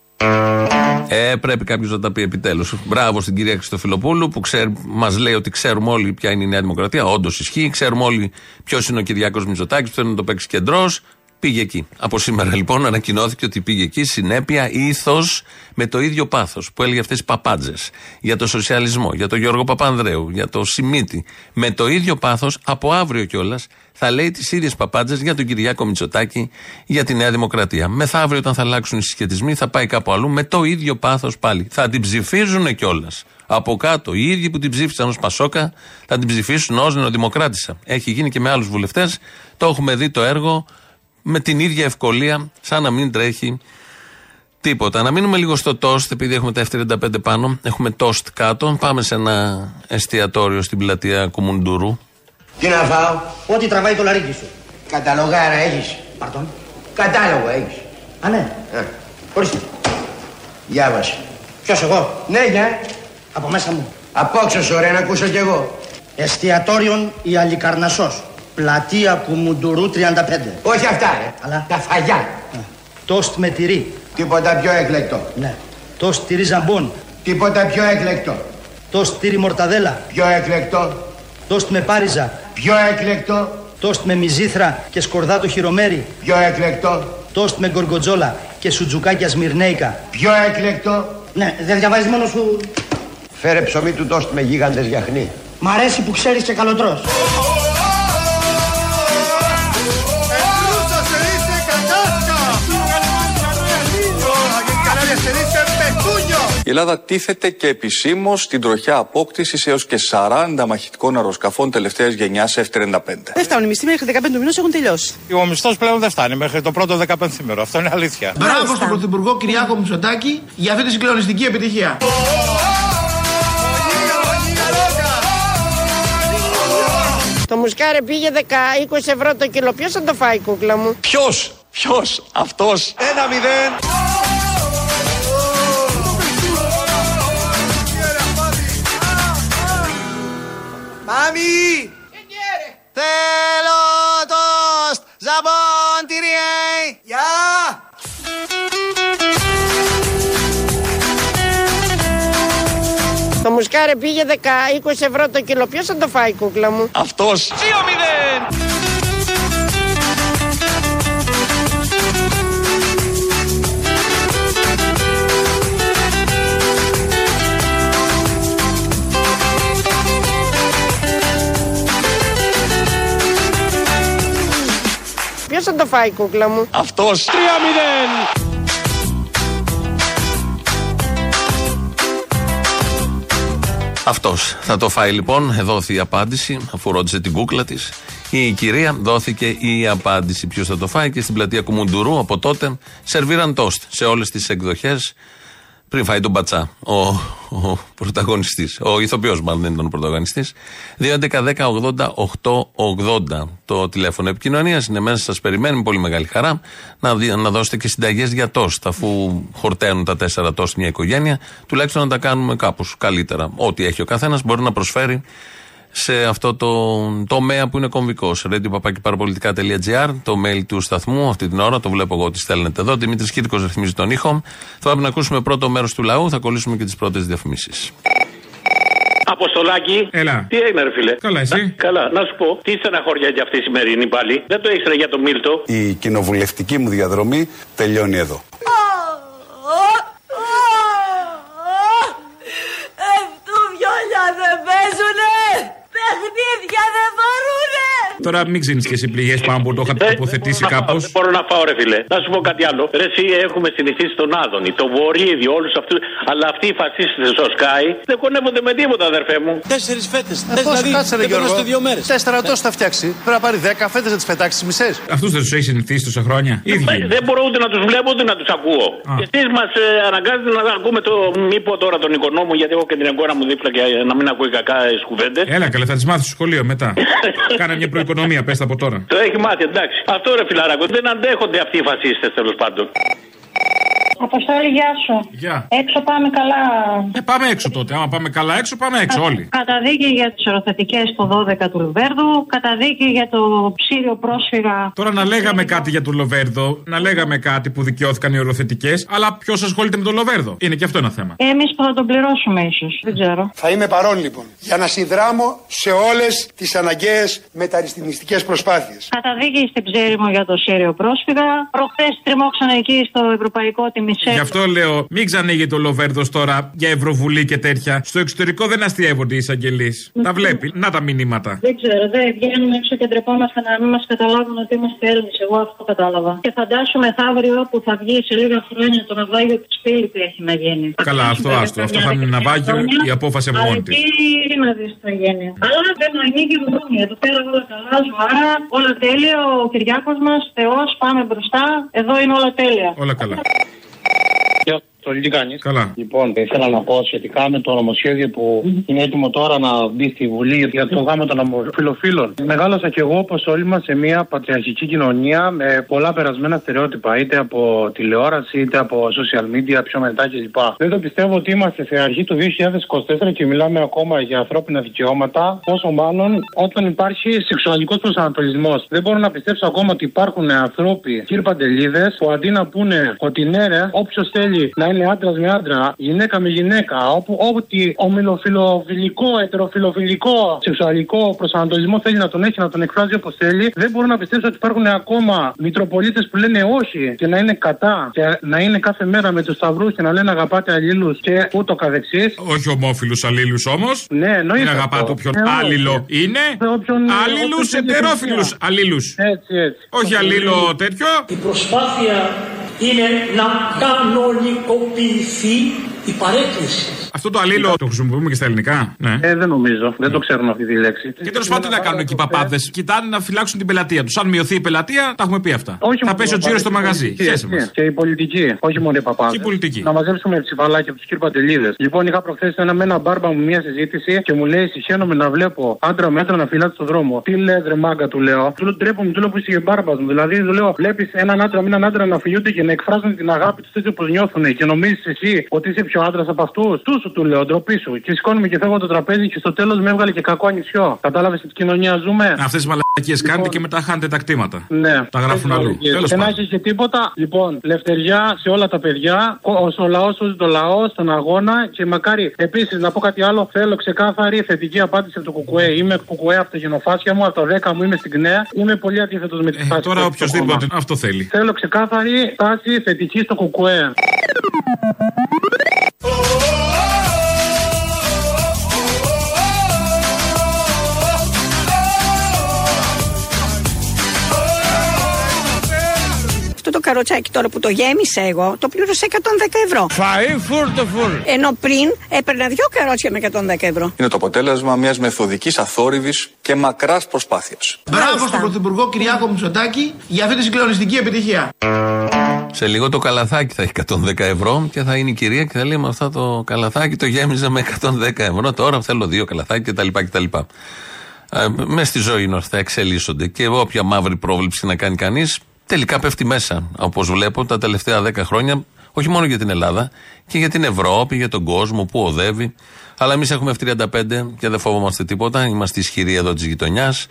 Ε, πρέπει κάποιος να τα πει επιτέλους. Μπράβο στην κυρία Χριστοφιλοπούλου που μας λέει ότι ξέρουμε όλοι ποια είναι η Νέα Δημοκρατία. Όντως ισχύει. Ξέρουμε όλοι ποιος είναι ο Κυριάκος Μητσοτάκης που θέλει να το παίξει κεντρό. Πήγε εκεί. Από σήμερα λοιπόν ανακοινώθηκε ότι πήγε εκεί συνέπεια, ήθος με το ίδιο πάθος που έλεγε αυτές τι παπάντζες για το σοσιαλισμό, για τον Γιώργο Παπανδρέου, για το Σιμίτι. Με το ίδιο πάθος από αύριο κιόλας θα λέει τις ίδιες παπάντζες για τον Κυριάκο Μητσοτάκη, για τη Νέα Δημοκρατία. Μεθαύριο, όταν θα αλλάξουν οι συσχετισμοί, θα πάει κάπου αλλού με το ίδιο πάθος πάλι. Θα την ψηφίζουν κιόλας. Από κάτω, οι ίδιοι που την ψήφισαν ως Πασόκα, θα την ψηφίσουν ως Νεοδημοκράτησα. Έχει γίνει και με άλλους βουλευτές. Το έχουμε δει το έργο με την ίδια ευκολία, σαν να μην τρέχει τίποτα. Να μείνουμε λίγο στο τόστ, επειδή έχουμε τα F35 πάνω, έχουμε τόστ κάτω. Πάμε σε ένα εστιατόριο στην πλατεία Κουμουντουρού. Τι να φάω, ό,τι τραβάει το λαρίκι σου. Καταλογάρα έχεις; Παρτών. Κατάλογο έχεις. Α, ναι. Ε. Ορίστε. Διάβασε. Ποιος εγώ; Ναι, για. Από μέσα μου. Απόξω, ωραία, να ακούσω κι εγώ. Εστιατόριον η Αλικαρνασσός. Πλατεία Κουμουντουρού 35. Όχι αυτά, ρε. Αλλά... Τα φαγιά. Τόστ με τυρί. Τίποτα πιο έκλεκτο. Ναι. Τόστ τυρί ζαμπόν. Τίποτα πιο έκλεκτο. Τόστ τυρί μορταδέλα. Πιο έκλεκτο. Τόστ με πάριζα. Πιο έκλεκτο. Τόστ με μυζήθρα και σκορδάτο χειρομέρι. Πιο έκλεκτο. Τόστ με γκοργοτζόλα και σουτζουκάκια σμυρνέικα. Πιο έκλεκτο. Ναι, δεν διαβάζεις μόνο σου. Φέρε ψωμί του τόστ με γίγαντες γιαχνί. Μ' αρέσει που ξέρεις και καλοτρός. Η Ελλάδα τίθεται και επισήμως στην τροχιά απόκτησης έως και 40 μαχητικών αεροσκαφών τελευταίας γενιάς F-35. Δεν φτάνουν οι μισθοί μέχρι 15 του μηνό έχουν τελειώσει. Ο μισθός πλέον δεν φτάνει μέχρι το πρώτο 15 μέρο. Αυτό είναι αλήθεια. Μπράβο στον Πρωθυπουργό Κυριάκο Μητσοτάκη για αυτή τη συγκλονιστική επιτυχία. Το μουσκάρι πήγε 10, 20 ευρώ το κιλό. Ποιος θα το φάει, κούκλα μου; Ποιος, ποιος, αυτός; Ένα μηδέν. Μάμι! Θέλω τόστ! Ζαμπόν τυριέ! Γεια! Το μουσκάρι πήγε 10, 20 ευρώ το κιλό. Ποιος θα το φάει, κούκλα μου; Αυτός. 2 Ποιος θα το φάει, κούκλα μου; Αυτός. 3 μηδέν. Αυτός θα το φάει λοιπόν. Δόθη η απάντηση, αφού ρώτησε την κούκλα της. Η κυρία δόθηκε η απάντηση. Ποιος θα το φάει; Και στην πλατεία Κουμουντουρού από τότε σερβίραν τόστ σε όλες τις εκδοχές. Πριν φάει τον Πατσά, ο, ο πρωταγωνιστής. Ο ηθοποιός, μάλλον δεν ήταν ο πρωταγωνιστή. 2.11.80.880 το τηλέφωνο επικοινωνίας. Είναι μέσα, σας περιμένει με πολύ μεγάλη χαρά να, δι- να δώσετε και συνταγές για τόστ. Αφού χορταίνουν τα τέσσερα τόστ μια οικογένεια, τουλάχιστον να τα κάνουμε κάπως καλύτερα. Ό,τι έχει ο καθένας μπορεί να προσφέρει σε αυτό το τομέα που είναι κομβικός. radio.parapolitica.gr, το mail του σταθμού αυτή την ώρα, το βλέπω εγώ ότι στέλνετε εδώ. Δημήτρης Κύρκο ρυθμίζει τον ήχο. Θα πρέπει να ακούσουμε πρώτο μέρος του λαού, θα κολλήσουμε και τις πρώτες διαφημίσεις. Αποστολάκι. Έλα. Τι έγινε, ρε φίλε; Καλά, εσύ; Να- καλά, να σου πω. Τι στεναχωριά για αυτή η σημερινή πάλι; Δεν το ήξερα για τον Μίλτο. Η κοινοβουλευτική μου διαδρομή τελειώνει εδώ. Ευτούβιόλια δεν παίζουνε! Παιχνίδια δεν μπορούνε! Τώρα μην ξύνεις και εσύ πληγές πάνω που το είχα τοποθετήσει κάπως. Δεν μπορώ να φάω, ρε φίλε. Να σου πω κάτι άλλο. Ρε, εσύ έχουμε συνηθίσει τον Άδωνη, τον Βορύδη, όλους αυτούς. Αλλά αυτοί οι φασίστες στο Sky δεν κονεύονται με τίποτα, αδερφέ μου. Τέσσερις φέτες. Ε, πώς, κάτσε, ρε, δεν Γιώργο; περνάστε δύο μέρες. Τέσσερα τόσα θα φτιάξει. Πρέπει να πάρει δέκα φέτες να τις πετάξει τις μισές. Αυτούς δεν τους έχει συνηθίσει τόσα χρόνια; Ίδιοι. Ε, Δεν μπορώ ούτε να τους βλέπω ούτε να τους ακούω. Α. Και εσείς μας ε, αναγκάζετε να ακούμε το. Μη πω τώρα τον οικονόμο, γιατί έχω και την εγκόρα μου δίπλα και ε, να μην ακούει κακά τις κουβέντες. Έλα, καλά, θα τις μάθεις στο σχολείο μετά. [laughs] Κάνε μια προοικονομία, πες τα από τώρα. Το έχει μάθει, εντάξει. Αυτό ρε φιλαράκο. Δεν αντέχονται αυτοί οι φασίστες τέλος πάντων. Αποστόλη, γεια σου. Γεια. Έξω πάμε καλά. Ε, πάμε έξω τότε. Άμα πάμε καλά έξω, πάμε έξω όλοι. Καταδίκη για τις οροθετικές το 12 του Λουβέρδου. Καταδίκη για το ψήριο πρόσφυγα. Τώρα να λέγαμε κάτι για τον Λοβέρδο, να λέγαμε κάτι που δικαιώθηκαν οι οροθετικές, αλλά ποιος ασχολείται με τον Λοβέρδο; Είναι και αυτό ένα θέμα. Εμείς που θα τον πληρώσουμε, ίσως. Δεν ξέρω. Θα είμαι παρόν λοιπόν για να συνδράμω σε όλες τις αναγκαίες μεταρρυθμιστικές προσπάθειες. Καταδίκη στην Ψέριμο για το Σύριο πρόσφυγα. Προχθές τριμώξαν εκεί στο Ευρωπαϊκό τη Μισελ. Γι' αυτό λέω, μην ξανήγει το Λοβέρδος τώρα για Ευρωβουλή και τέτοια. Στο εξωτερικό δεν αστείευονται οι εισαγγελείς. Τα βλέπει. Να τα μηνύματα. Δεν ξέρω, δεν βγαίνουμε έξω και ντρεπόμαστε να μην μας καταλάβουν ότι είμαστε Έλληνες. Εγώ αυτό κατάλαβα. Και φαντάσου μεθαύριο που θα βγει σε λίγα χρόνια το ναυάγιο της πύλη που έχει να γίνει. Καλά, αυτό άστο. Αυτό θα είναι ναυάγιο, η απόφαση από μόνη της. Τι να δει τι θα γίνει. Αλλά δεν ανοίγει μόνη. Εδώ πέρα όλα καλά, ζωάρα, όλα τέλεια. Ο Κυριάκος μας, Θεός, πάμε μπροστά. Εδώ είναι όλα τέλεια. Όλα καλά. Yep. Το τι κάνει. Καλά. Λοιπόν, ήθελα να πω σχετικά με το νομοσχέδιο που είναι έτοιμο τώρα να μπει στη Βουλή για το γάμο των ομοφυλοφίλων. Μεγάλωσα κι εγώ, όπω όλοι μας, σε μια πατριαρχική κοινωνία με πολλά περασμένα στερεότυπα, είτε από τηλεόραση, είτε από social media, πιο μετά κλπ. Δεν το πιστεύω ότι είμαστε σε αρχή του 2024 και μιλάμε ακόμα για ανθρώπινα δικαιώματα, πόσο μάλλον όταν υπάρχει σεξουαλικός προσανατολισμός. Δεν μπορώ να πιστέψω ακόμα ότι υπάρχουν άνθρωποι, κύριε Παντελίδες, που αντί να πούνε ότι ναι, ρε, όποιος θέλει να είναι άντρας με άντρα, γυναίκα με γυναίκα, όπου ό,τι ομιλοφιλοφιλικό, ετεροφιλοφιλικό, σεξουαλικό προσανατολισμό θέλει να τον έχει, να τον εκφράζει όπως θέλει, δεν μπορώ να πιστέψω ότι υπάρχουν ακόμα μητροπολίτες που λένε όχι και να είναι κατά και να είναι κάθε μέρα με τους σταυρούς και να λένε αγαπάτε αλλήλους και ούτω καθεξής. Όχι ομόφυλου αλλήλους όμως. Ναι, εννοείται. Μην αγαπάτε αυτό. όποιον Ε, όχι. άλληλο είναι. όποιον- Αλλήλου όποιον θέλει ετερόφιλους χριστιανό. αλλήλους. Έτσι, έτσι. Όχι αλλήλο τέτοιο. Η προσπάθεια είναι να copie η παρέκκληση. Αυτό το αλλήλο το χρησιμοποιούμε και στα ελληνικά; Ναι. Ε, δεν νομίζω. Δεν το ξέρουν αυτή τη λέξη. Και τέλος πάντων τι να κάνουν εκεί οι παπάδες; Κοιτάνε να φυλάξουν την πελατεία τους. Αν μειωθεί η πελατεία, τα έχουμε πει αυτά. Όχι θα μόνο πέσει ο τζίρος στο παπάδες, μαγαζί. και οι Χαίρεσαι πολιτικοί, μας. Και οι πολιτικοί, όχι μόνο οι παπάδες. Και οι πολιτικοί. Να μαζέψουμε ψηφαλάκια από τους κυρπατελίδε. Λοιπόν, είχα προχθές ένα με ένα μπάρμπα μου μια συζήτηση και μου λέει: Συχαίνομαι να βλέπω άντρα με άντρα να φυλάτε στον δρόμο. Τι λέει, ρε μάγκα, του λέω. Του λέω: Τρέπομαι, του λέω που είσαι και μπάρμπας μου. Δηλαδή, του λέω: Βλέπεις έναν άντρα με έναν άντρα να φιλιούνται και να εκφράζουν την αγάπη τους έτσι όπως νιώθουν. Και νομίζεις εσύ ότι είσαι πιο άντρας από αυτούς. Του σου του λέω, ντροπή σου. Και σηκώνουμε και φεύγω από το τραπέζι και στο τέλος με έβγαλε και κακό ανισιό. Κατάλαβες τι κοινωνία ζούμε; Αυτές τις μαλακίες κάνετε και μετά χάνετε τα κτήματα. Ναι. Τα γράφουν αλλού. Και Τέλος δεν πάντων. έχεις και τίποτα. Λοιπόν, λευτεριά σε όλα τα παιδιά. Ο, ο λαός σώζει το λαός στον αγώνα. Και μακάρι επίσης να πω κάτι άλλο. Θέλω ξεκάθαρη θετική απάντηση από το Κουκουέ. Είμαι Κουκουέ από τα γενοφάσια μου. Από τα 10 μου είμαι στην ΚΝΕΑ. Είμαι πολύ αντίθετος με τη στάση Τώρα που έχει το οποιοδήποτε κόμμα. αυτό θέλει. Θέλω ξεκάθαρη στάση θετική στο Κουκουέ. Καροτσάκι τώρα που το γέμισα εγώ, το πλήρωσα 110 ευρώ. Φαΐ φούρτο φούρ. Ενώ πριν έπαιρνα δύο καρότσια με 110 ευρώ. Είναι το αποτέλεσμα μιας μεθοδικής αθόρυβης και μακράς προσπάθειας. Μπράβο στον Πρωθυπουργό Κυριάκο Μητσοτάκη για αυτή τη συγκλονιστική επιτυχία. Σε λίγο το καλαθάκι θα έχει 110 ευρώ και θα είναι η κυρία και θα λέει με αυτά το καλαθάκι το γέμιζα με 110 ευρώ. Τώρα θέλω δύο καλαθάκια κτλ. κτλ. Ε, μες στη ζωή είναι αυτά, εξελίσσονται. Και όποια μαύρη πρόβλεψη να κάνει κανείς, τελικά πέφτει μέσα. Όπως βλέπω τα τελευταία 10 χρόνια, όχι μόνο για την Ελλάδα, και για την Ευρώπη, για τον κόσμο που οδεύει. Αλλά εμείς έχουμε F35 και δεν φοβόμαστε τίποτα. Είμαστε ισχυροί εδώ της γειτονιάς.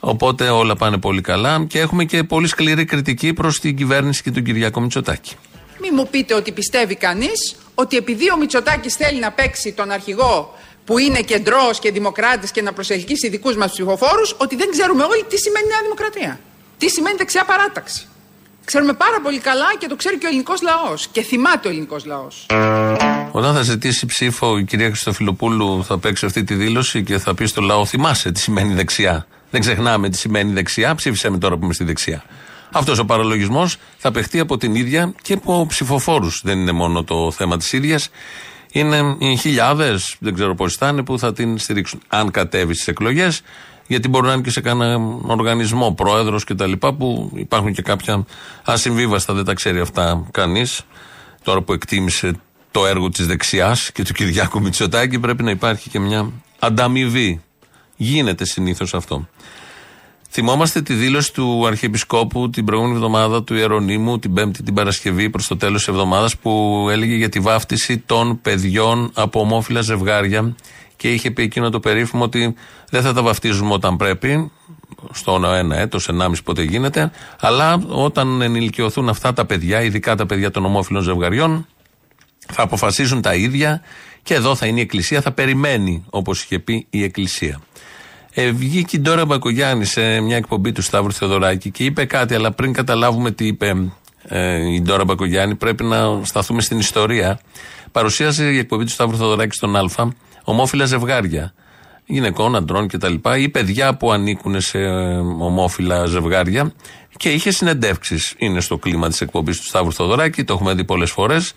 Οπότε όλα πάνε πολύ καλά και έχουμε και πολύ σκληρή κριτική προς την κυβέρνηση και τον Κυριακό Μητσοτάκη. Μη μου πείτε ότι πιστεύει κανείς ότι επειδή ο Μητσοτάκης θέλει να παίξει τον αρχηγό που είναι κεντρός και δημοκράτης και να προσελκύσει δικούς μας ψηφοφόρους, ότι δεν ξέρουμε όλοι τι σημαίνει Νέα Δημοκρατία. Τι σημαίνει δεξιά παράταξη. Ξέρουμε πάρα πολύ καλά και το ξέρει και ο ελληνικός λαός. Και θυμάται ο ελληνικός λαός. Όταν θα ζητήσει ψήφο η κυρία Χριστοφιλοπούλου, θα παίξει αυτή τη δήλωση και θα πει στο λαό: Θυμάσαι τι σημαίνει δεξιά. Δεν ξεχνάμε τι σημαίνει δεξιά. Ψήφισε με τώρα που είμαι στη δεξιά. Αυτός ο παραλογισμός θα παιχτεί από την ίδια και από ψηφοφόρους. Δεν είναι μόνο το θέμα της ίδιας. Είναι οι χιλιάδες, δεν ξέρω πόσοι θα είναι, που θα την στηρίξουν. Αν κατέβει στις εκλογές, γιατί μπορεί να είναι και σε κανένα οργανισμό, πρόεδρος κτλ. που υπάρχουν και κάποια ασυμβίβαστα, δεν τα ξέρει αυτά κανείς. Τώρα που εκτίμησε το έργο της δεξιάς και του Κυριάκου Μητσοτάκη, πρέπει να υπάρχει και μια ανταμοιβή. Γίνεται συνήθως αυτό. Θυμόμαστε τη δήλωση του Αρχιεπισκόπου την προηγούμενη εβδομάδα του Ιερονίμου, την Πέμπτη την Παρασκευή προς το τέλος της εβδομάδας, που έλεγε για τη βάφτιση των παιδιών από ομόφυλα ζευγάρια και είχε πει εκείνο το περίφημο ότι δεν θα τα βαφτίζουμε όταν πρέπει, στο ένα έτος, ενάμιση πότε γίνεται, αλλά όταν ενηλικιωθούν αυτά τα παιδιά, ειδικά τα παιδιά των ομόφυλων ζευγαριών, θα αποφασίσουν τα ίδια και εδώ θα είναι η Εκκλησία, θα περιμένει όπως είχε πει η Εκκλησία. Ε, βγήκε η Ντόρα Μπακογιάννη σε μια εκπομπή του Σταύρου Θεοδωράκη και είπε κάτι, αλλά πριν καταλάβουμε τι είπε ε, η Ντόρα Μπακογιάννη, πρέπει να σταθούμε στην ιστορία. Παρουσίασε η εκπομπή του Σταύρου Θεοδωράκη στον Α, ομόφυλα ζευγάρια γυναικών, αντρών κτλ. ή παιδιά που ανήκουν σε ε, ομόφυλα ζευγάρια και είχε συνεντεύξεις. Είναι στο κλίμα της εκπομπής του Σταύρου Θεοδωράκη, το έχουμε δει πολλές φορές.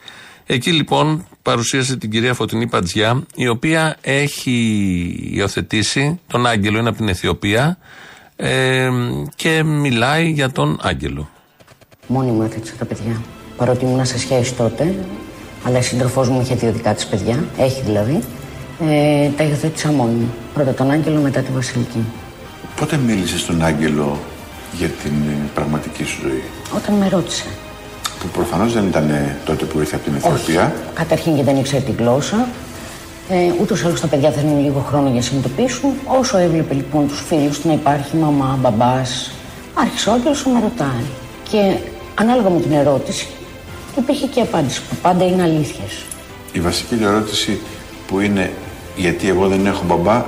Εκεί λοιπόν παρουσίασε την κυρία Φωτεινή Πατζιά, η οποία έχει υιοθετήσει τον Άγγελο, είναι από την Αιθιοπία ε, και μιλάει για τον Άγγελο. Μόνη μου έθετσα τα παιδιά. Παρότι ήμουν σε σχέση τότε, αλλά η σύντροφός μου είχε δύο δικά της παιδιά, έχει δηλαδή, ε, τα υιοθέτησα μόνη μου. Πρώτα τον Άγγελο, μετά τη Βασιλική. Πότε μίλησες στον Άγγελο για την ε, πραγματική σου ζωή, Όταν με ρώτησε. που προφανώς δεν ήταν ε, τότε που ήρθε από την Αιθιοπία. Καταρχήν και δεν ήξερε τη γλώσσα. Ε, Ούτως ή άλλως τα παιδιά θέλουν λίγο χρόνο για να συνειδητοποιήσουν. Όσο έβλεπε λοιπόν τους φίλους του να υπάρχει μαμά, μπαμπάς, άρχισε ο Άγγελος να με ρωτάει. Και ανάλογα με την ερώτηση, υπήρχε και η απάντηση που πάντα είναι αλήθειες. Η βασική του ερώτηση που είναι γιατί εγώ δεν έχω μπαμπά,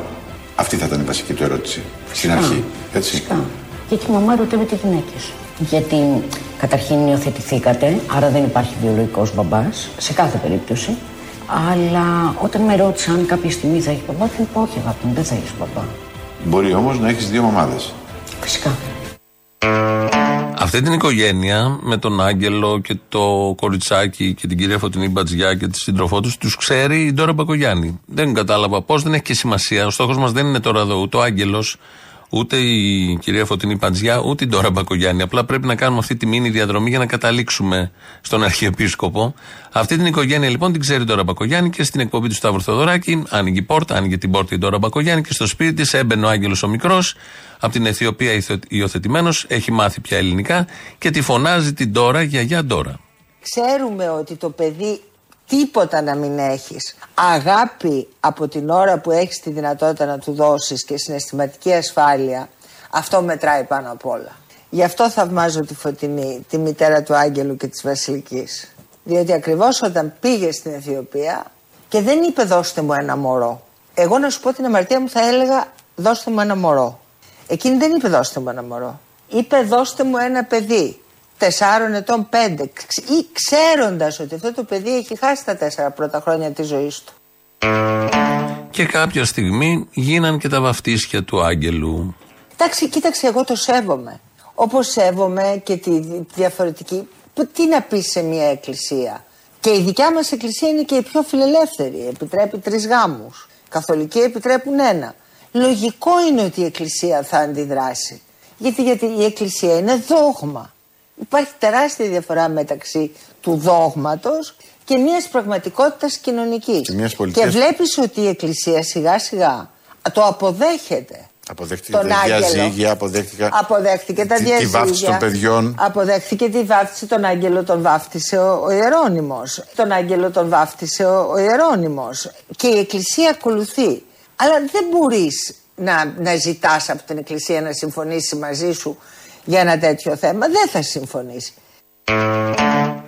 αυτή θα ήταν η βασική του ερώτηση στην αρχή. Έτσι. Φυσικά. Γιατί η μαμά ερωτεύεται γυναίκες. Γιατί καταρχήν υιοθετηθήκατε, άρα δεν υπάρχει βιολογικός μπαμπάς, σε κάθε περίπτωση. Αλλά όταν με ρώτησαν αν κάποια στιγμή θα έχεις μπαμπά, θα είπα όχι, αγάπη μου, δεν θα έχεις μπαμπά. Μπορεί όμως να έχεις δύο μαμάδες. Φυσικά. Αυτή την οικογένεια με τον Άγγελο και το κοριτσάκι και την κυρία Φωτεινή Μπατζιά και τη σύντροφό τους, τους ξέρει η Ντόρα Μπακογιάννη. Δεν κατάλαβα πώς, δεν έχει και σημασία. Ο στόχος μας δεν είναι τώρα εδώ ούτε ο Άγγελος, ούτε η κυρία Φωτεινή Μπατζιά, ούτε η Ντόρα Μπακογιάννη. Απλά πρέπει να κάνουμε αυτή τη μήνυ διαδρομή για να καταλήξουμε στον Αρχιεπίσκοπο. Αυτή την οικογένεια λοιπόν την ξέρει η Ντόρα Μπακογιάννη και στην εκπομπή του Σταύρου Θοδωράκη άνοιγε η πόρτα, άνοιγε την πόρτα η Ντόρα Μπακογιάννη και στο σπίτι της έμπαινε ο Άγγελος ο μικρός από την Αιθιοπία υιοθετημένος, έχει μάθει πια ελληνικά και τη φωνάζει την Ντόρα γιαγιά Ντόρα. Ξέρουμε ότι το παιδί τίποτα να μην έχεις αγάπη από την ώρα που έχεις τη δυνατότητα να του δώσεις και συναισθηματική ασφάλεια αυτό μετράει πάνω απ' όλα. Γι' αυτό θαυμάζω τη Φωτεινή, τη μητέρα του Άγγελου και της Βασιλικής. Διότι ακριβώς όταν πήγε στην Αιθιοπία και δεν είπε δώστε μου ένα μωρό. Εγώ να σου πω την αμαρτία μου θα έλεγα δώστε μου ένα μωρό. Εκείνη δεν είπε δώστε μου ένα μωρό. Είπε δώστε μου ένα παιδί. Τεσσάρων ετών, πέντε. Ή ξέροντας ότι αυτό το παιδί έχει χάσει τα τέσσερα πρώτα χρόνια της ζωής του. Και κάποια στιγμή γίναν και τα βαφτίσια του Άγγελου. Εντάξει, κοίταξε, εγώ το σέβομαι. Όπως σέβομαι και τη διαφορετική. Τι να πεις σε μια εκκλησία. Και η δικιά μας εκκλησία είναι και η πιο φιλελεύθερη. Επιτρέπει τρεις γάμους. Καθολικοί επιτρέπουν ένα. Λογικό είναι ότι η εκκλησία θα αντιδράσει. Γιατί, γιατί η εκκλησία είναι δόγμα. Υπάρχει τεράστια διαφορά μεταξύ του δόγματος και μιας πραγματικότητας κοινωνικής. Και, μιας και πολιτείας... βλέπεις ότι η εκκλησία σιγά σιγά το αποδέχεται. Αποδέχτηκε τον τα Άγγελο. διαζύγια, αποδέχτηκε, Αποδέχτηκε τα τη, τη διαζύγια. βάφτιση των παιδιών. Αποδέχτηκε τη βάφτιση των Άγγελο, τον βάφτισε ο, ο Ιερώνυμος. Τον Άγγελο τον βάφτισε ο, ο Ιερώνυμος. Και η Εκκλησία ακολουθεί. Αλλά δεν μπορείς να, να ζητάς από την Εκκλησία να συμφωνήσει μαζί σου για ένα τέτοιο θέμα. Δεν θα συμφωνήσει.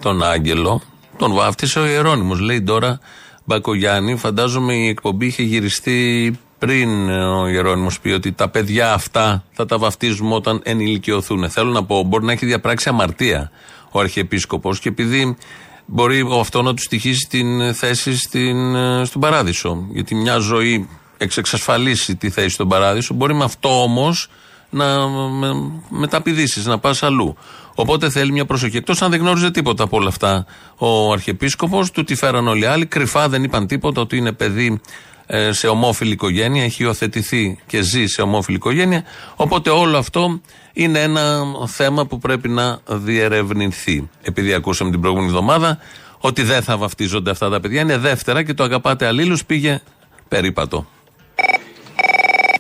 Τον Άγγελο τον βάφτισε ο Ιερώνυμος. Λέει τώρα Μπακογιάννη, φαντάζομαι η εκπομπή είχε γυριστεί πριν ο Ιερώνυμος πει ότι τα παιδιά αυτά θα τα βαφτίζουμε όταν ενηλικιωθούν. Θέλω να πω, μπορεί να έχει διαπράξει αμαρτία ο Αρχιεπίσκοπος και επειδή μπορεί αυτό να του στοιχήσει την θέση στην, στον παράδεισο. Γιατί μια ζωή εξασφαλίσει τη θέση στον παράδεισο, μπορεί με αυτό όμως να με, μεταπηδήσει, να πας αλλού. Οπότε θέλει μια προσοχή. Εκτός αν δεν γνώριζε τίποτα από όλα αυτά ο Αρχιεπίσκοπος, του τη φέραν όλοι οι άλλοι. Κρυφά δεν είπαν τίποτα ότι είναι παιδί ε, σε ομόφυλη οικογένεια, έχει υιοθετηθεί και ζει σε ομόφυλη οικογένεια. Οπότε όλο αυτό είναι ένα θέμα που πρέπει να διερευνηθεί. Επειδή ακούσαμε την προηγούμενη εβδομάδα ότι δεν θα βαφτίζονται αυτά τα παιδιά, είναι δεύτερα και το αγαπάτε αλλήλους πήγε περίπατο.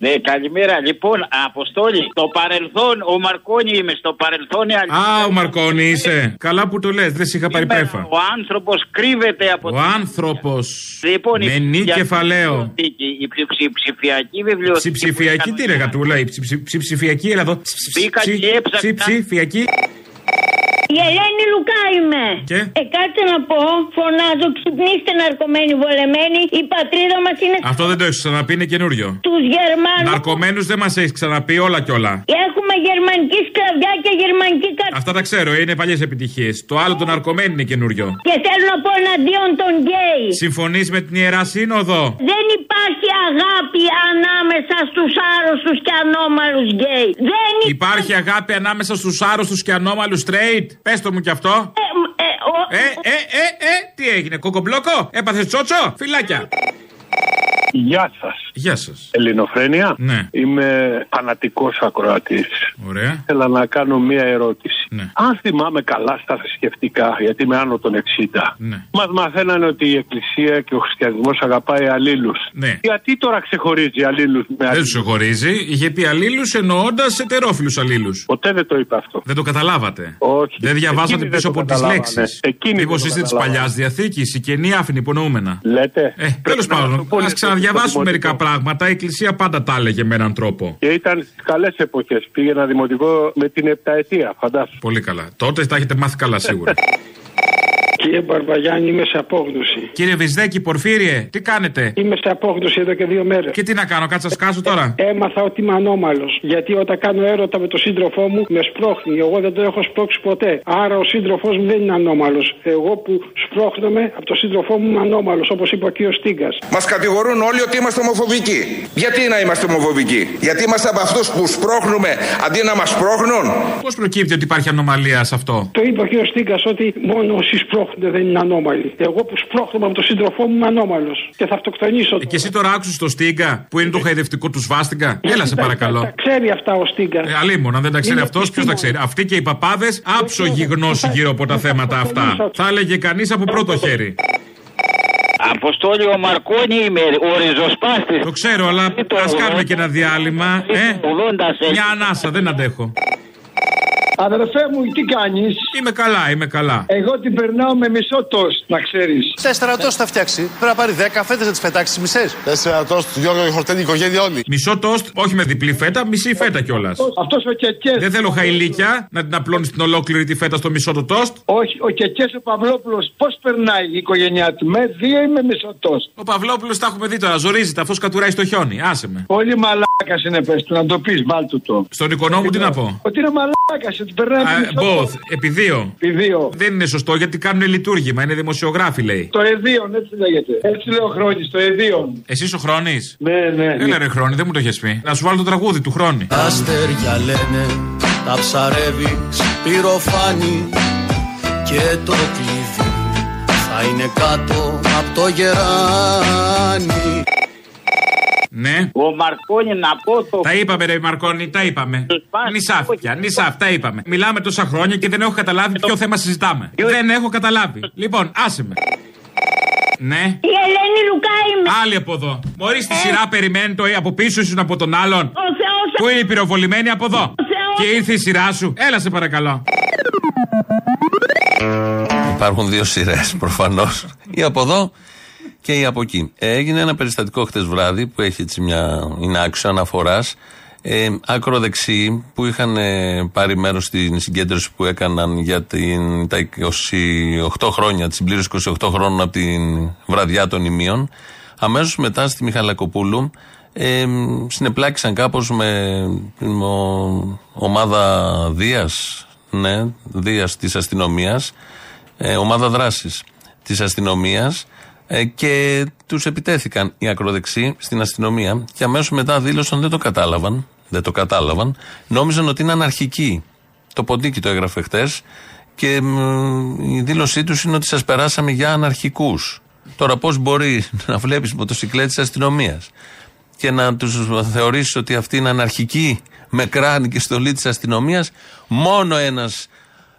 Ναι, καλημέρα. Λοιπόν, Αποστόλη, στο παρελθόν, ο Μαρκόνι είμαι, στο παρελθόν η Α, ο Μαρκόνι είσαι. Καλά που το λες, δεν σε είχα πάρει πέφα. Ο άνθρωπος κρύβεται από Ο άνθρωπος. Λοιπόν, με νη κεφαλαίο. Η ψηφιακή βιβλιοθήκη. Ψηφιακή τι είναι γατούλα, η ψηφιακή, έλα εδώ. Μπήκα και έψαξα. Ψηφιακή. Η Ελένη Λουκά είμαι. Και; Ε, κάτσε να πω, φωνάζω, ξυπνήστε ναρκωμένοι βολεμένοι. Η πατρίδα μας είναι. Αυτό δεν το έχεις ξαναπεί, είναι καινούριο. Τους Γερμανού. Ναρκωμένους δεν μας έχεις ξαναπεί όλα κι όλα. Έχουμε γερμανική σκλαβιά και γερμανική κα... Αυτά τα ξέρω, είναι παλιές επιτυχίες. Το άλλο των ναρκωμένων είναι καινούριο. Και θέλω να πω εναντίον των γκέι. Συμφωνείς με την ιερά σύνοδο; Δεν υπάρχει αγάπη ανάμεσα στους άρρωστους και ανώμαλους γκέι. Δεν υπάρχει αγάπη ανάμεσα στους άρρωστους και ανώμαλους straight. Πες το μου κι αυτό. Ε, ε, ο... ε, ε, ε, ε, τι έγινε, κοκομπλόκο, έπαθες τσότσο, φυλάκια. Γεια σας. Γεια σας. Ελληνοφρένια. Ναι. Είμαι φανατικός ακροατής. Ωραία. Θέλω να κάνω μία ερώτηση. Ναι. Αν θυμάμαι καλά στα θρησκευτικά, γιατί είμαι άνω των 60, ναι. μας μαθαίνανε ότι η Εκκλησία και ο χριστιανισμός αγαπάει αλλήλους. Ναι. Γιατί τώρα ξεχωρίζει αλλήλους με αλλήλους; Δεν τους ξεχωρίζει. Είχε πει αλλήλους εννοώντας ετερόφιλους αλλήλους. Ποτέ δεν το είπα αυτό. Δεν το καταλάβατε. Όχι. Δεν διαβάσατε Εκείνοι πίσω δεν από το τι λέξεις. καταλάβανε. Μήπως είστε της παλιάς διαθήκης, η κενή άφηνη υπονοούμενα. Λέτε. Ε, τέλος πάντων, ας ξαναδιαβάσουμε μερικά πράγματα. Η Εκκλησία πάντα τα έλεγε με έναν τρόπο. Και ήταν στι καλές εποχές. Πήγαινα δημοτικό με την επταετία, φαντάσου. Πολύ καλά. Τότε τα έχετε μάθει καλά σίγουρα. [laughs] Κύριε Μπαρμπαγιάννη, είμαι σε απόγνωση. Κύριε Βυσδέκη, Πορφύριε, τι κάνετε; Είμαι σε απόγνωση εδώ και δύο μέρες. Και τι να κάνω, κάτσα σκάσω τώρα. Έμαθα ότι είμαι ανώμαλος. Γιατί όταν κάνω έρωτα με τον σύντροφό μου, με σπρώχνει. Εγώ δεν το έχω σπρώξει ποτέ. Άρα ο σύντροφός μου δεν είναι ανώμαλος. Εγώ που σπρώχνομαι από τον σύντροφό μου είμαι ανώμαλος, όπως είπε ο κύριος Στίγκας. Μας κατηγορούν όλοι ότι είμαστε ομοφοβικοί. Γιατί να είμαστε ομοφοβικοί, Γιατί είμαστε από αυτούς που σπρώχνουμε αντί να μας σπρώχνουν; Πώς προκύπτει ότι υπάρχει ανομαλία σε αυτό; Το είπε ο κύριος Στίγκας ότι μόνο όσοι σπρώχνουν δεν είναι ανώμαλοι. Εγώ που σπρώχνομαι από τον σύντροφό μου είμαι ανώμαλος. Και θα αυτοκτονήσω. Ε, και εσύ τώρα άκουσες το Στίγκα που είναι το χαϊδευτικό του Σβάστιγκα; Έλα σε παρακαλώ. Τα ξέρει αυτά ο Στίγκα. Ε, αλίμον, αν δεν τα ξέρει αυτός, ποιος τα ξέρει; Αυτοί και οι παπάδες άψογοι γνώση γύρω από τα θέματα αυτά. Θα έλεγε κανείς από πρώτο χέρι. Αποστόλη ο Μαρκόνι είμαι, ο ριζοσπάστης. Το ξέρω, αλλά ας κάνουμε και ένα διάλειμμα. Ε, μια ανάσα, δεν αντέχω. Αδερφέ μου, τι κάνεις; Είμαι καλά, είμαι καλά. Εγώ την περνάω με μισό τόστ, να ξέρεις. Τέσσερα τόστ θα φτιάξει. Πρέπει να πάρει δέκα φέτες να τις πετάξει τι μισές. Τέσσερα τόστ, Γιώργο, η χορτένη οικογένεια όλοι. Μισό τόστ, όχι με διπλή φέτα, μισή φέτα κιόλας. Αυτός ο κεκές. Δεν θέλω χαϊλίκια να την απλώνεις την ολόκληρη τη φέτα στο μισό το τόστ. Όχι, ο κεκές ο Παυλόπουλος πώς περνάει η οικογένειά του, με δύο ή με μισό τόστ; Ο Παυλόπουλος τα έχουμε δει τώρα, ζορίζεται, αυτό κατουράει στο χιόνι. Άσε με. Πολύ μαλάκας είναι πες του, να το πεις, βάλτου το. Στον οικονόμου τι να πω; Ότι είναι μαλάκας, ότι περνάει both. Επί δύο. Επί δύο. Δεν είναι σωστό γιατί κάνουν λειτουργήμα. Είναι δημοσιογράφοι, λέει. Το εδίον, έτσι λέγεται. Έτσι λέω Χρόνης, το εδίον. Εσύ ο Χρόνης; Ναι, ναι. Έλα ρε Χρόνη, δεν μου το έχεις πει. Να σου βάλω το τραγούδι του Χρόνη. Τα αστέρια λένε, τα ψαρεύει, πυροφάνη και το κλειδί θα είναι κάτω από το γεράνι. Ναι. Ο Μαρκόνι να πω το. Τα είπαμε, ρε Μαρκόνι, τα είπαμε. Νησάφια, νησάφ, τα είπαμε. Μιλάμε τόσα χρόνια και δεν έχω καταλάβει ποιο θέμα συζητάμε. Δεν έχω καταλάβει. Λοιπόν, άσε με. Ναι. Η Ελένη Λουκά είμαι. Άλλη από εδώ. Μωρή στη σειρά περιμένει το από πίσω ήσουν από τον άλλον. Ο Θεός... Πού είναι η πυροβολημένη από εδώ. Και ήρθε η σειρά σου. Έλα σε παρακαλώ. Υπάρχουν δύο σειρές προφανώς. Ή από εδώ και η από εκεί. Έγινε ένα περιστατικό χτες βράδυ που έχει έτσι μια. είναι άξιο αναφοράς. Ε, ακροδεξιοί που είχαν ε, πάρει μέρος στην συγκέντρωση που έκαναν για την, τα 28 χρόνια, τη συμπλήρωση 28 χρόνων από την βραδιά των ημείων, αμέσως μετά στη Μιχαλακοπούλου ε, συνεπλάκησαν κάπως με ομάδα Δίας, ναι, Δίας της αστυνομίας, ε, ομάδα δράσης της αστυνομίας ε, και τους επιτέθηκαν οι ακροδεξοί στην αστυνομία και αμέσως μετά δήλωσαν δεν το κατάλαβαν. Δεν το κατάλαβαν. Νόμιζαν ότι είναι αναρχικοί. Το ποντίκι το έγραφε χτες και η δήλωσή τους είναι ότι σας περάσαμε για αναρχικούς. Τώρα, πώς μπορεί να βλέπεις μοτοσυκλέτε αστυνομίας και να τους θεωρήσει ότι αυτοί είναι αναρχικοί με κράνη και στολή της αστυνομίας, μόνο ένας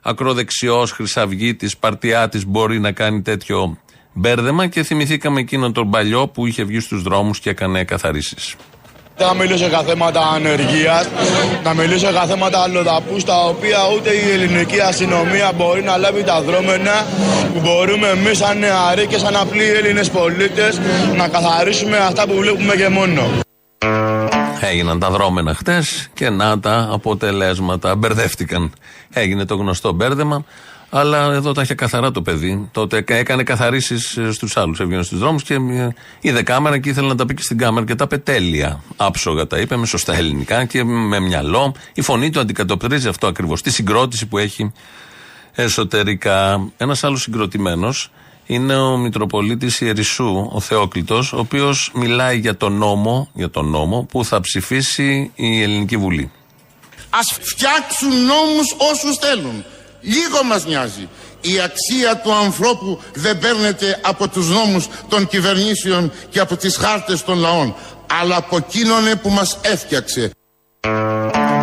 ακροδεξιός χρυσαυγήτη, παρτιάτης μπορεί να κάνει τέτοιο μπέρδεμα και θυμηθήκαμε εκείνον τον παλιό που είχε βγει στους δρόμους και έκανε καθαρίσεις. Να μιλήσω για θέματα ανεργίας, να μιλήσω για θέματα αλλοδαπού, τα οποία ούτε η ελληνική αστυνομία μπορεί να λάβει τα δρόμενα που μπορούμε εμείς, σαν νεαροί και σαν απλοί Έλληνες πολίτες, να καθαρίσουμε αυτά που βλέπουμε και μόνο. Έγιναν τα δρόμενα χτες και να τα αποτελέσματα. Μπερδεύτηκαν. Έγινε το γνωστό μπέρδεμα. Αλλά εδώ τα είχε καθαρά το παιδί. Τότε έκανε καθαρίσεις ε, στους άλλους. Έβγαινε στους δρόμους και ε, είδε κάμερα και ήθελε να τα πει και στην κάμερα και τα είπε τέλεια. Άψογα τα είπε με σωστά ελληνικά και με μυαλό. Η φωνή του αντικατοπτρίζει αυτό ακριβώς. Τη συγκρότηση που έχει εσωτερικά. Ένας άλλος συγκροτημένος είναι ο Μητροπολίτης Ιερισσού, ο Θεόκλητος, ο οποίος μιλάει για τον νόμο, για τον νόμο που θα ψηφίσει η Ελληνική Βουλή. Α φτιάξουν νόμους όσους θέλουν. Λίγο μας νοιάζει. Η αξία του ανθρώπου δεν παίρνεται από τους νόμους των κυβερνήσεων και από τις χάρτες των λαών, αλλά από εκείνον που μας έφτιαξε.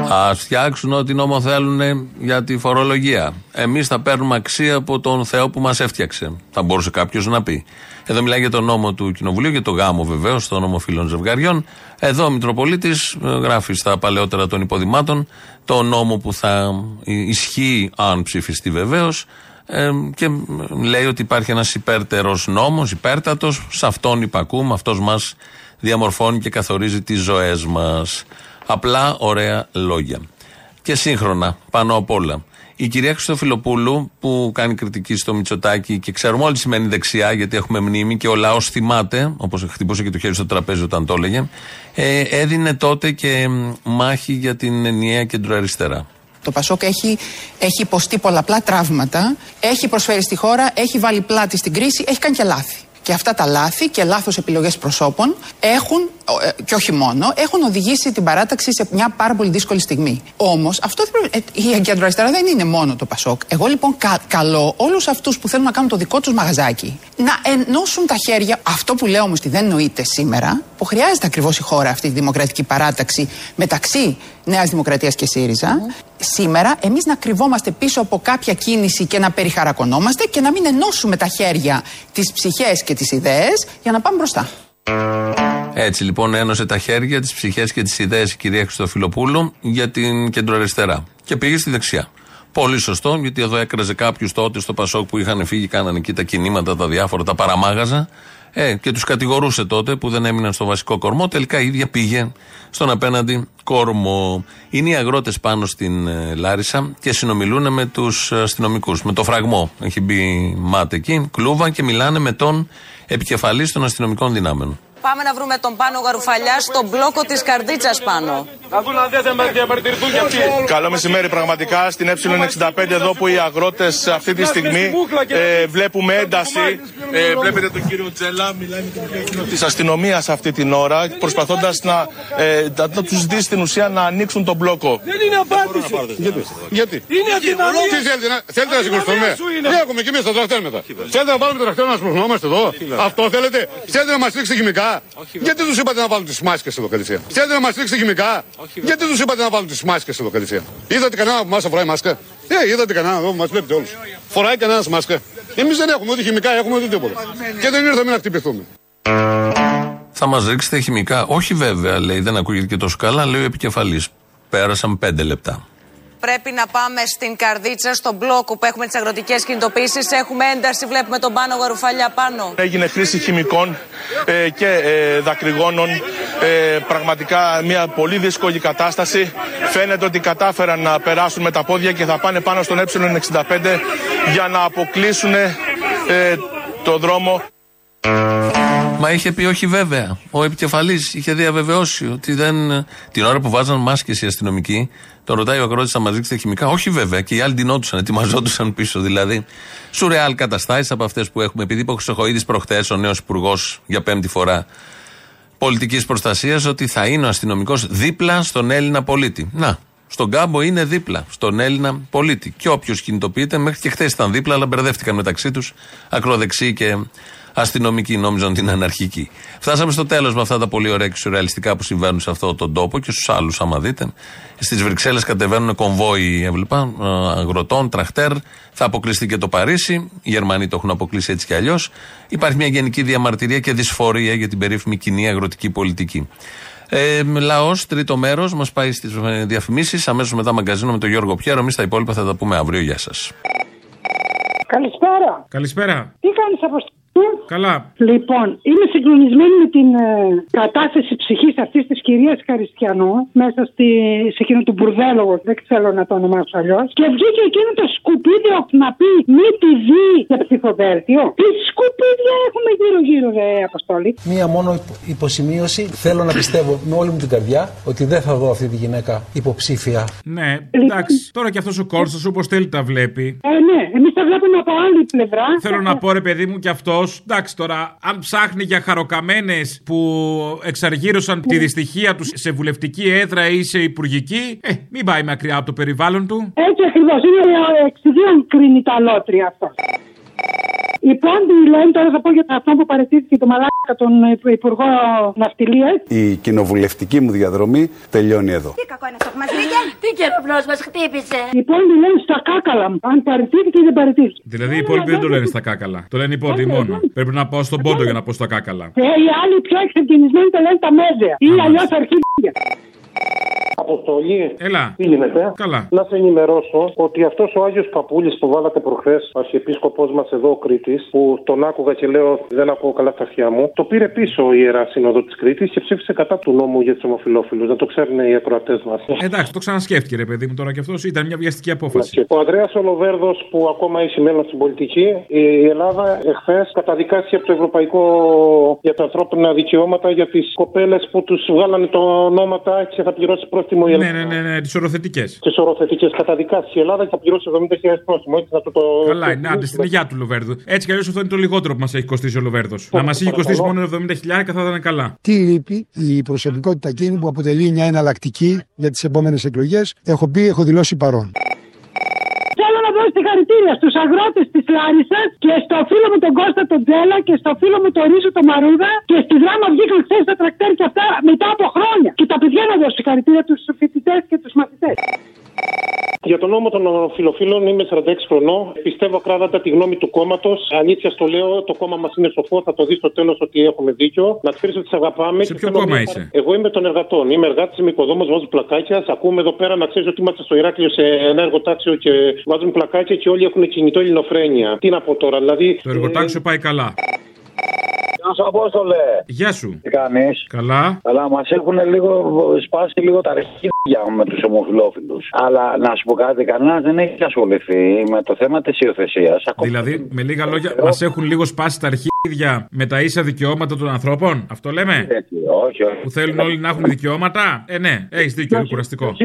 Α φτιάξουν ό,τι νόμο θέλουν για τη φορολογία. Εμείς θα παίρνουμε αξία από τον Θεό που μας έφτιαξε. Θα μπορούσε κάποιος να πει. Εδώ μιλάει για τον νόμο του Κοινοβουλίου, για το γάμο βεβαίως, το νόμο φίλων ζευγαριών. Εδώ ο Μητροπολίτης ε, γράφει στα παλαιότερα των υποδημάτων το νόμο που θα ισχύει αν ψηφιστεί βεβαίως. Ε, και λέει ότι υπάρχει ένας υπέρτερος νόμος, υπέρτατος, σε αυτόν υπακούμε, αυτός μας διαμορφώνει και καθορίζει τις ζωές μας. Απλά ωραία λόγια. Και σύγχρονα πάνω απ' όλα. Η κυρία Χριστοφιλοπούλου που κάνει κριτική στο Μητσοτάκι και ξέρουμε όλοι σημαίνει δεξιά γιατί έχουμε μνήμη και ο λαός θυμάται, όπως χτυπούσε και το χέρι στο τραπέζι όταν το έλεγε, ε, έδινε τότε και μάχη για την ενιαία κεντροαριστερά. Το Πασόκ έχει, έχει υποστεί πολλαπλά τραύματα, έχει προσφέρει στη χώρα, έχει βάλει πλάτη στην κρίση, έχει κάνει και λάθη. Και αυτά τα λάθη και λάθος επιλογές προσώπων έχουν, ε, και όχι μόνο, έχουν οδηγήσει την παράταξη σε μια πάρα πολύ δύσκολη στιγμή. Όμως, αυτό δεν πρέπει- ε, η κεντροαριστερά δεν είναι μόνο το Πασόκ. Εγώ λοιπόν κα, καλώ όλους αυτούς που θέλουν να κάνουν το δικό τους μαγαζάκι να ενώσουν τα χέρια. Αυτό που λέω όμως ότι δεν νοείται σήμερα, που χρειάζεται ακριβώς η χώρα αυτή, η δημοκρατική παράταξη μεταξύ Νέας Δημοκρατίας και ΣΥΡΙΖΑ. Σήμερα, εμείς να κρυβόμαστε πίσω από κάποια κίνηση και να περιχαρακωνόμαστε και να μην ενώσουμε τα χέρια, τις ψυχές και τις ιδέες για να πάμε μπροστά. Έτσι λοιπόν ένωσε τα χέρια, τις ψυχές και τις ιδέες η κυρία Χριστοφιλοπούλου για την κεντροαριστερά. Και πήγε στη δεξιά. Πολύ σωστό, γιατί εδώ έκραζε κάποιους τότε στο Πασόκ που είχαν φύγει, κάνανε εκεί τα κινήματα, τα διάφορα, τα παραμάγαζα. Ε, και τους κατηγορούσε τότε που δεν έμειναν στο βασικό κορμό. Τελικά η ίδια πήγε στον απέναντι κορμό. Είναι οι αγρότες πάνω στην ε, Λάρισα και συνομιλούν με τους αστυνομικούς. Με το φραγμό. Έχει μπει μάτε εκεί, κλούβα και μιλάνε με τον επικεφαλής των αστυνομικών δυνάμεων. Πάμε να βρούμε τον Πάνο Γαρουφαλιά στον μπλόκο της Καρδίτσας πάνω. Να δουν αν δεν θα μας διαμαρτυρηθούν κι αυτοί. Καλό μεσημέρι πραγματικά στην Ε65 εδώ που οι αγρότες αυτή τη στιγμή ε, βλέπουμε ένταση. Ε, βλέπετε τον κύριο Τζέλα, μιλάει με τον υπεύθυνο της αστυνομίας αυτή την ώρα προσπαθώντας να, ε, να, να τους δει στην ουσία να ανοίξουν τον μπλόκο. Δεν είναι απάντηση. Γιατί; Γιατί; Είναι αστυνομία. Τι θέλετε, να- θέλετε να συγκρουστούμε. σου είναι. Τι έχουμε κι εμείς τα τρακτέρ μετά. Θέλετε να βάλουμε τα τρακτέρ να σπροχνόμαστε εδώ; Αυτό θέλετε; Θέλετε να μας ρίξετε χημικά; Γιατί τους είπατε να βάλουν τις μάσκες εδώ κατευθείαν. Θέλετε να μας ρίξετε χημικά; Γιατί τους είπατε να βάλουν τις μάσκες εδώ κατευθείαν. Είδατε κανένα που μας φοράει μάσκα; Ε, είδατε κανένα εδώ που μας βλέπετε όλους. Φοράει κανένας μάσκα; Εμείς δεν έχουμε ούτε χημικά, έχουμε ούτε τίποτα. Και δεν ήρθαμε να χτυπηθούμε. Θα μας ρίξετε χημικά; Όχι βέβαια, λέει, δεν ακούγεται και τόσο καλά, λέει ο επικεφαλής. Πέρασαν πέντε λεπτά. Πρέπει να πάμε στην Καρδίτσα, στον μπλόκο που έχουμε τις αγροτικές κινητοποιήσεις. Έχουμε ένταση, βλέπουμε τον Πάνο Γαρουφαλιά πάνω. Έγινε χρήση χημικών ε, και ε, δακρυγόνων. Ε, πραγματικά μια πολύ δύσκολη κατάσταση. Φαίνεται ότι κατάφεραν να περάσουν με τα πόδια και θα πάνε πάνω στον ε65 για να αποκλείσουν ε, το δρόμο. Μα είχε πει όχι βέβαια. Ο επικεφαλής είχε διαβεβαιώσει ότι δεν. Την ώρα που βάζαν μάσκες οι αστυνομικοί, τον ρωτάει ο αγρότη να μας ρίξετε χημικά. Όχι βέβαια. Και οι άλλοι ντυνόντουσαν, ετοιμαζόντουσαν πίσω. Δηλαδή, σουρεάλ καταστάσεις από αυτές που έχουμε. Επειδή είπε ο Χρυσοχοίδης προχθές, ο νέος υπουργός για πέμπτη φορά πολιτικής προστασίας, ότι θα είναι ο αστυνομικός δίπλα στον Έλληνα πολίτη. Να, στον κάμπο είναι δίπλα, στον Έλληνα πολίτη. Και όποιος κινητοποιείται, μέχρι και χθες ήταν δίπλα, αλλά μπερδεύτηκαν μεταξύ τους ακροδεξιοί και αστυνομικοί, νόμιζαν ότι είναι αναρχικοί. Φτάσαμε στο τέλος με αυτά τα πολύ ωραία και σουρεαλιστικά που συμβαίνουν σε αυτόν τον τόπο και στους άλλους, άμα δείτε. Στις Βρυξέλλες κατεβαίνουν κομβόι, έβλεπα, ε, αγροτών, τραχτέρ. Θα αποκλειστεί και το Παρίσι. Οι Γερμανοί το έχουν αποκλείσει έτσι κι αλλιώς. Υπάρχει μια γενική διαμαρτυρία και δυσφορία για την περίφημη κοινή αγροτική πολιτική. Ε, Λαός, τρίτο μέρος, μας πάει στις διαφημίσεις. Αμέσως μετά μαγκαζίνο με τον Γιώργο Πιέρο. Εμείς τα υπόλοιπα θα τα πούμε αύριο. Γεια σας. Καλησπέρα. Καλησπέρα. Τι κάνεις αποστολή. Καλά. Λοιπόν, είμαι συγκλονισμένη με την ε, κατάσταση ψυχής αυτής της κυρίας Καριστιανού μέσα στη, σε εκείνο το μπουρδέλο, δεν ξέρω να το ονομάσω αλλιώς. Και βγήκε εκείνο το σκουπίδι να πει μη τη δει για ψηφοδέλτιο. Τι σκουπίδια έχουμε γύρω-γύρω, ρε Αποστόλη. Μία μόνο υπο- υποσημείωση. Θέλω να πιστεύω με όλη μου την καρδιά ότι δεν θα δω αυτή τη γυναίκα υποψήφια. Ναι, εντάξει. Τώρα και αυτός ο Κώστας όπως θέλει τα βλέπει. Ε, ναι, εμείς τα βλέπουμε από άλλη πλευρά. Θέλω να πω ρε παιδί μου και αυτός, εντάξει τώρα, αν ψάχνει για χαροκαμένες που εξαργύρωσαν τη δυστυχία τους σε βουλευτική έδρα ή σε υπουργική, ε, μην πάει μακριά από το περιβάλλον του. Έτσι ακριβώς. Είναι εξιδίων κρίνει τα λότρια αυτός. Η Πόντι λένε τώρα θα πω για αυτό που παρετήθηκε το μαλάκα τον Υπουργό Ναυτιλίας. Η κοινοβουλευτική μου διαδρομή τελειώνει εδώ. Τι κακό είναι αυτό που μας βρήκε; [laughs] Τι καιροπνό μας χτύπησε; Η Πόντι λένε στα κάκαλα μου. Αν παρετήθηκε ή δεν παρετήθηκε. Δηλαδή οι υπόλοιποι δεν το λένε στα κάκαλα. Το λένε οι υπόλοιποι μόνο. Πρέπει να πάω στον πόντο για να πω στα κάκαλα. Ε, οι άλλοι πιο εξευγενισμένοι το λένε τα μέζια. Ή αλλιώς αρχίδια. Αποστολή. Έλα. Τι γίνεται; Καλά. Να σε ενημερώσω ότι αυτός ο Άγιος Παπούλης που βάλατε προχθές, αρχιεπίσκοπός μας εδώ ο Κρήτης, που τον άκουγα και λέω δεν ακούω καλά τα αυτιά μου, το πήρε πίσω η ιερά σύνοδο της Κρήτης και ψήφισε κατά του νόμου για τους ομοφυλόφιλους. Να το ξέρουν οι ακροατές μας. Εντάξει, το ξανασκέφτηκε ρε παιδί μου τώρα και αυτός ήταν μια βιαστική απόφαση. Ο Ανδρέας Ολοβέρδος που ακόμα έχει μέλλον στην πολιτική, η Ελλάδα εχθές καταδικάστηκε από το Ευρωπαϊκό για τα ανθρώπινα δικαιώματα για τις κοπέλες που τους βγάλανε το ονόματα και θα πληρώσει πρόστιμο η Ναι, Ελλάδα. ναι, ναι, ναι τις οροθετικές. Τις οροθετικές καταδικάστηκε η Ελλάδα και θα πληρώσει 70.000 πρόστιμο. Έτσι να το το. Καλά, είναι άντε στην υγειά του Λοβέρδου. Έτσι κι αλλιώς αυτό είναι το λιγότερο που μας έχει κοστίσει ο Λοβέρδος. Να μας είχε κοστίσει μόνο 70.000 θα ήταν καλά. Τι λείπει; Η προσωπικότητα εκείνη που αποτελεί μια εναλλακτική για τις επόμενες εκλογές. Έχω πει, έχω δηλώσει παρόν. Θέλω να δώσω συγχαρητήρια στους αγρότες της Λάρισας και στο φίλο μου τον Κώστα τον Τζέλα και στο φίλο μου τον Ρίζο τον Μαρούδα και στη δράμα βγήκαν χθε τα τρακτέρ και αυτά μετά από χρόνια. Και τα παιδιά να δώσω συγχαρητήρια τους φοιτητές και τους μαθητές. Για τον νόμο των ομοφυλοφίλων είμαι 46 χρονών. Πιστεύω κράδαντα τη γνώμη του κόμματος. Αλήθεια στο λέω, το κόμμα μας είναι σοφό. Θα το δεις στο τέλος ότι έχουμε δίκιο. Να ξέρει ότι σε αγαπάμε. Σε και ποιο θέλω κόμμα μια- είσαι; Εγώ είμαι των εργατών. Είμαι εργάτης, είμαι οικοδόμος, βάζω πλακάκια. Σ' ακούμε εδώ πέρα να ξέρεις ότι είμαστε στο Ηράκλειο σε ένα εργοτάξιο και βάζουν πλακάκια και όλοι έχουν κινητό ελληνοφρένεια. Τι να πω τώρα, δηλαδή. Το εργοτάξιο πάει καλά. Γεια σου, Απόστολε. Γεια σου. Τι κάνεις; Καλά. Αλλά μας έχουν λίγο σπάσει λίγο τα αρχίδια με τους ομοφυλόφιλους. Αλλά να σου πω κάτι, κανένας δεν έχει ασχοληθεί με το θέμα της υιοθεσίας. Δηλαδή, με λίγα λόγια, μας έχουν λίγο σπάσει τα αρχίδια με τα ίσα δικαιώματα των ανθρώπων. Αυτό λέμε; Όχι, όχι. Που θέλουν όλοι να έχουν δικαιώματα; Ε, ναι, έχεις δίκιο, είναι κουραστικό.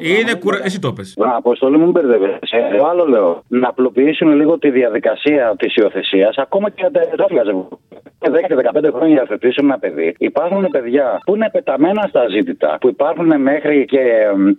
Είναι κουρα... Εσύ το πες. Α, Αποστολή μου μπερδεύεσαι. Εγώ άλλο λέω. Να απλοποιήσουν λίγο τη διαδικασία της υιοθεσίας, ακόμα και για τα εδάφια ζευγάρια. 10-15 χρόνια υιοθετήσουν ένα παιδί. Υπάρχουν παιδιά που είναι πεταμένα στα ζήτητα, που υπάρχουν μέχρι και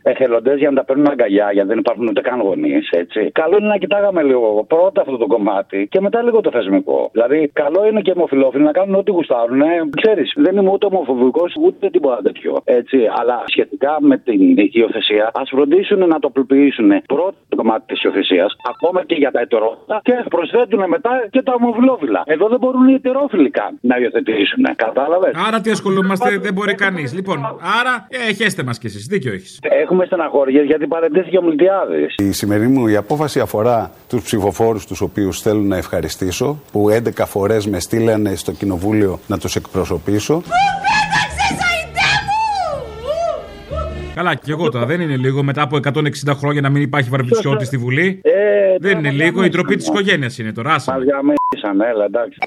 εθελοντές για να τα παίρνουν αγκαλιά, γιατί δεν υπάρχουν ούτε καν γονείς. Καλό είναι να κοιτάγαμε λίγο πρώτα αυτό το κομμάτι και μετά λίγο το θεσμικό. Δηλαδή, καλό είναι και οι ομοφυλόφιλοι να κάνουν ό,τι γουστάρουν. Ξέρεις, δεν είμαι ούτε ομοφοβικός ούτε τίποτα τέτοιο. Έτσι. Αλλά σχετικά με την υιοθεσία, ας φροντίσουν να το απλοποιήσουν πρώτα το κομμάτι της υιοθεσία, ακόμα και για τα ετερόφιλα και προσθέτουν μετά και τα ομοφυλόφιλα. Εδώ δεν μπορούν οι ετερόφιλοι καν να υιοθετήσουν. Κατάλαβες; Άρα τι ασχολούμαστε, δεν μπορεί κανείς. Λοιπόν, άρα ε, χέστε μας κι εσείς. Δίκιο έχεις. Έχουμε στεναχώριες γιατί παρετήθηκε ο Μιλτιάδη. Η σημερινή μου η απόφαση αφορά τους ψηφοφόρους τους οποίους θέλω να ευχαριστήσω, που 11 φορές με στείλανε στο κοινοβούλιο να τους εκπροσωπήσω. Καλά, και εγώ τώρα δεν είναι λίγο μετά από 160 χρόνια να μην υπάρχει βαρβιτσιώτης στη Βουλή. Ε, δεν είναι λίγο, η τροπή της οικογένειας είναι τώρα. άσε με. Μας γαμίσαν, έλα εντάξει.